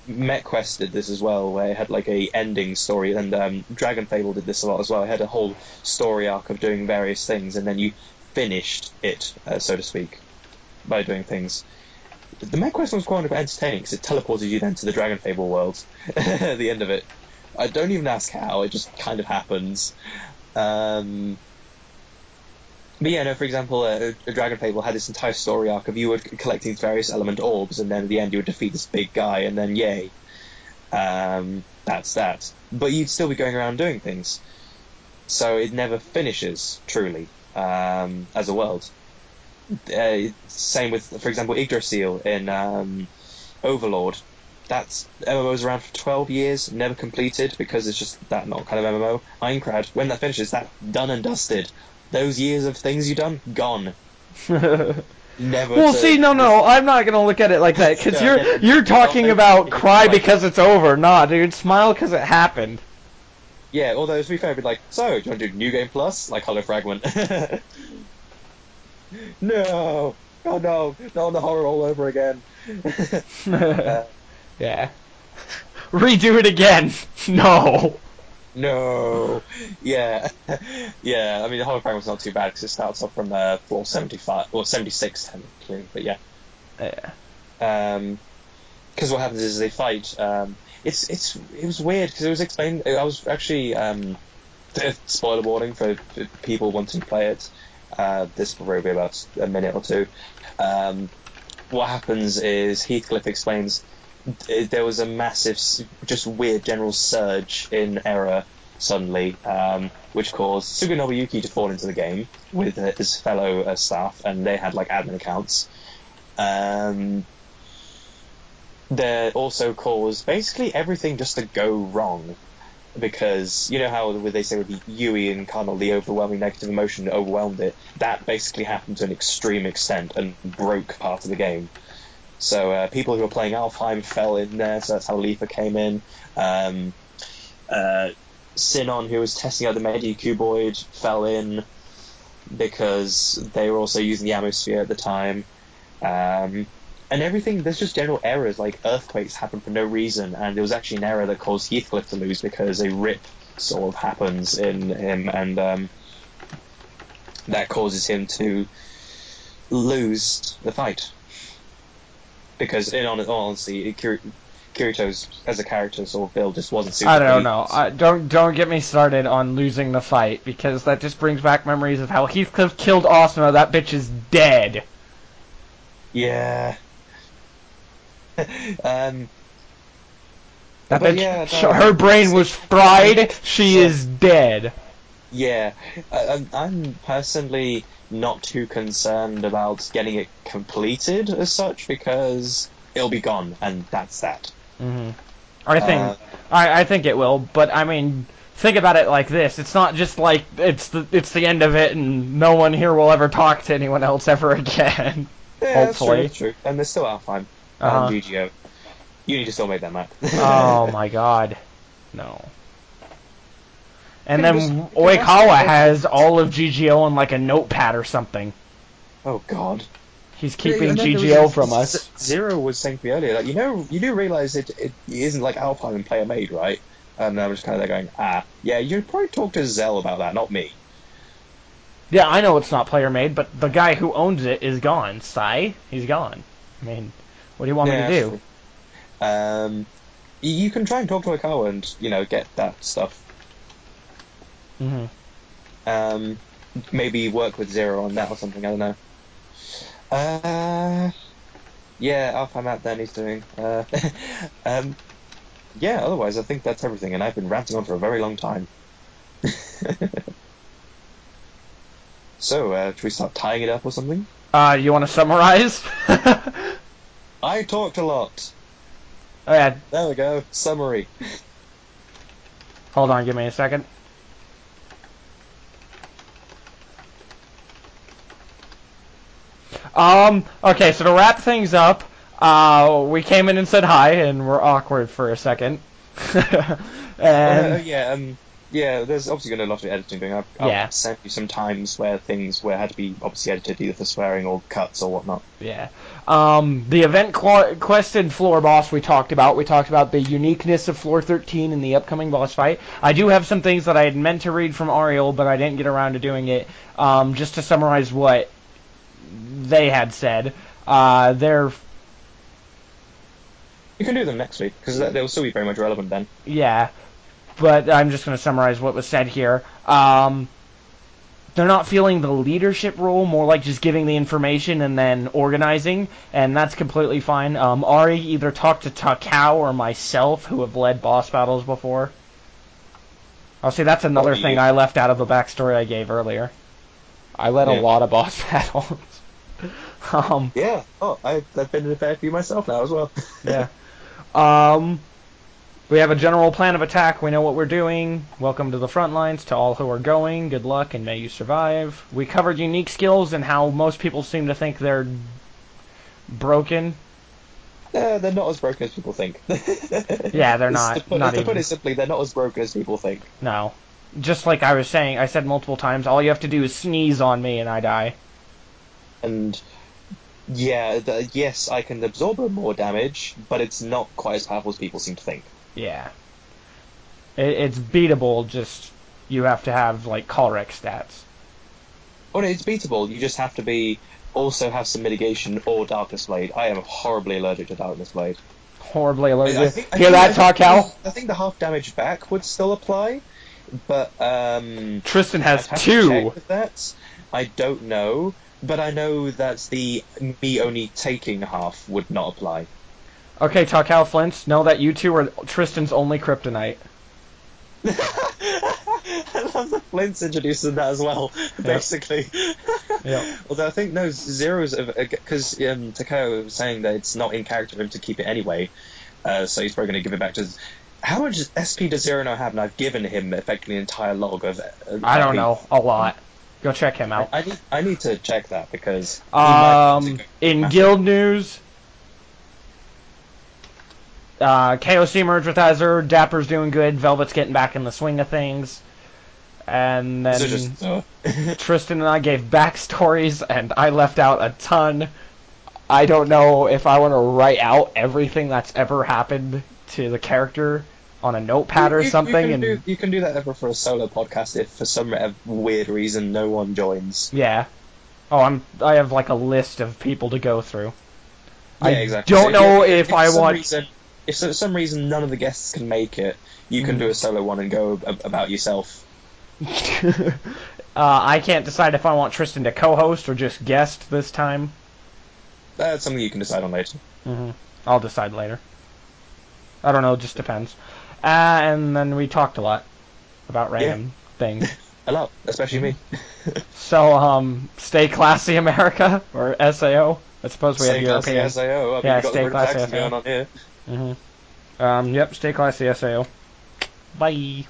MechQuest did this as well, where it had like a ending story, and um, Dragon Fable did this a lot as well. It had a whole story arc of doing various things, and then you finished it, uh, so to speak, by doing things. The MechQuest one was quite entertaining because it teleported you then to the Dragon Fable world at the end of it. I don't even ask how; it just kind of happens. Um, but yeah, no, for example, uh, a Dragon Fable had this entire story arc of you were collecting various element orbs, and then at the end you would defeat this big guy, and then yay. Um, that's that. But you'd still be going around doing things. So it never finishes, truly, um, as a world. Uh, same with, for example, Yggdrasil in um, Overlord. That's MMO's around for 12 years, never completed because it's just that not kind of MMO. Aincrad, when that finishes, that done and dusted. Those years of things you've done, gone. Never. Well, to- see, no, no, I'm not gonna look at it like that because Yeah, you're you're talking about cry because it's over. Nah, dude, smile because it happened. Yeah, although to be fair, I'd be like, so, do you want to do New Game Plus? Like Hollow Fragment. no! Oh no! Not the horror all over again. Uh, yeah. Redo it again. No. No! Yeah. yeah, I mean, the Hollow was not too bad because it starts off from uh, floor 75, or 76 technically, but yeah. Yeah. Um 'cause because what happens is they fight. Um, it's it's it was weird because it was explained. I was actually um, spoiler warning for, for people wanting to play it. Uh, this will probably be about a minute or two. Um, what happens is Heathcliff explains th- there was a massive, just weird general surge in error suddenly, um, which caused Sugou Nobuyuki to fall into the game with his fellow uh, staff, and they had like admin accounts. Um, that also caused basically everything just to go wrong. Because you know how they say with Yui and Cardinal, the overwhelming negative emotion overwhelmed it. That basically happened to an extreme extent and broke part of the game. So uh, people who were playing Alfheim fell in there, so that's how Leafa came in. Um, uh, Sinon, who was testing out the Medicuboid, fell in because they were also using the AmuSphere at the time. Um, and everything, there's just general errors, like earthquakes happen for no reason, and it was actually an error that caused Heathcliff to lose because a rip sort of happens in him, and um, that causes him to lose the fight. Because, in hon- honesty, Kir- Kirito's, as a character, sort of build just wasn't super I don't know. I, don't don't get me started on losing the fight because that just brings back memories of how Heathcliff killed Osmo. That bitch is dead. Yeah. um, That bitch, yeah, no, her brain was fried. She is dead. Yeah, I, I'm- I'm personally not too concerned about getting it completed as such because it'll be gone and that's that. hmm I think Uh, I, I think it will, but I mean, think about it like this: it's not just like it's the it's the end of it, and no one here will ever talk to anyone else ever again. Yeah, Hopefully. that's true, that's true. And there's still Alfheim Uh-huh. and GGO. You need to still make that map. oh my god, no. And then Oikawa has all of GGO on like a notepad or something. Oh God. He's keeping and then was GGO from us. Zero was saying to me earlier, like you know, you do realize it, it isn't like Alfheim and player made, right? And I was just kind of there going, ah, yeah, you'd probably talk to Zell about that, not me. Yeah, I know it's not player made, but the guy who owns it is gone. Sai, he's gone. I mean, what do you want Yeah, me to do? Um, you can try and talk to Oikawa and you know get that stuff. Hmm Um, maybe work with Zero on that or something. I don't know. Uh, yeah, Alpha Map then he's doing. Uh, um, yeah. Otherwise, I think that's everything, and I've been ranting on for a very long time. so, uh, should we start tying it up or something? Uh, you want to summarize? I talked a lot. Oh yeah, There we go. Summary. hold on, give me a second. Um, okay, so to wrap things up, uh, we came in and said hi, and we're awkward for a second. Uh, yeah, um, yeah. There's obviously going to be a lot of editing going. I'll, I'll Yeah. send you some times where things where had to be obviously edited either for swearing or cuts or whatnot. Yeah. Um, the event cl- quest and floor boss we talked about. We talked about the uniqueness of floor 13 in the upcoming boss fight. I do have some things that I had meant to read from Ariel, but I didn't get around to doing it. Um, just to summarize what they had said. Uh, they're, You can do them next week because they'll still be very much relevant then. yeah, but I'm just going to summarize what was said here. Um, they're not feeling the leadership role, more like just giving the information and then organizing, and that's completely fine. Um, Ari either talked to Takao or myself, who have led boss battles before. I'll say that's another Oh, you- thing I left out of the backstory I gave earlier. I led Yeah. a lot of boss battles. um, Yeah. Oh, I've, I've been in a fair few myself now as well. yeah. Um, we have a general plan of attack. We know what we're doing. Welcome to the front lines. To all who are going, good luck and may you survive. We covered unique skills and how most people seem to think they're broken. Yeah, they're not as broken as people think. Yeah, they're not- To put, not to put it simply, they're not as broken as people think. No. Just like I was saying, I said multiple times, all you have to do is sneeze on me and I die. And yeah, the, yes, I can absorb more damage, but it's not quite as powerful as people seem to think. Yeah. It, it's beatable, just you have to have, like, Colrec stats. Oh no, it's beatable. You just have to be also have some mitigation or Darkness Blade. I am horribly allergic to Darkness Blade. Horribly allergic. I think- I Hear that, I Talk think, Hal? I think the half damage back would still apply, but um, Tristan has I'd have to two. that. I don't know, but I know that the me only taking half would not apply. Okay, Takao Flint, know that you two are Tristan's only kryptonite. I love that Flint's introducing that as well, basically. Yep. Although I think no zeros because um, Takao was saying that it's not in character for him to keep it anyway, uh, so he's probably going to give it back to. How much SP does Zero now have? And I've given him effectively an entire log of. Uh, I don't know, a lot. Go check him out. I, I need I need to check that because Um, need to go- in guild news, uh, KOC merged with Azure, Dapper's doing good, Velvet's getting back in the swing of things, and then just, uh, Tristan and I gave backstories, and I left out a ton. I don't know if I want to write out everything that's ever happened to the character on a notepad or You- you- something, You can, and do, you can do that ever for a solo podcast if for some weird reason no one joins. yeah. Oh, I'm. I have like a list of people to go through. I exactly. don't So know you- if I want. Reason, if for some reason none of the guests can make it, you can Mhm. do a solo one and go ab- about yourself. uh, I can't decide if I want Tristan to co-host or just guest this time. That's something you can decide on later. hmm I'll decide later. I don't know. It just depends. Uh, and then we talked a lot about random things. a lot, especially me. So, um, stay classy, America, or SAO. I suppose we Stay have classy European. SAO. I mean, Yeah, stay classy SAO. going on here. hmm Um, yep, stay classy, SAO. Bye.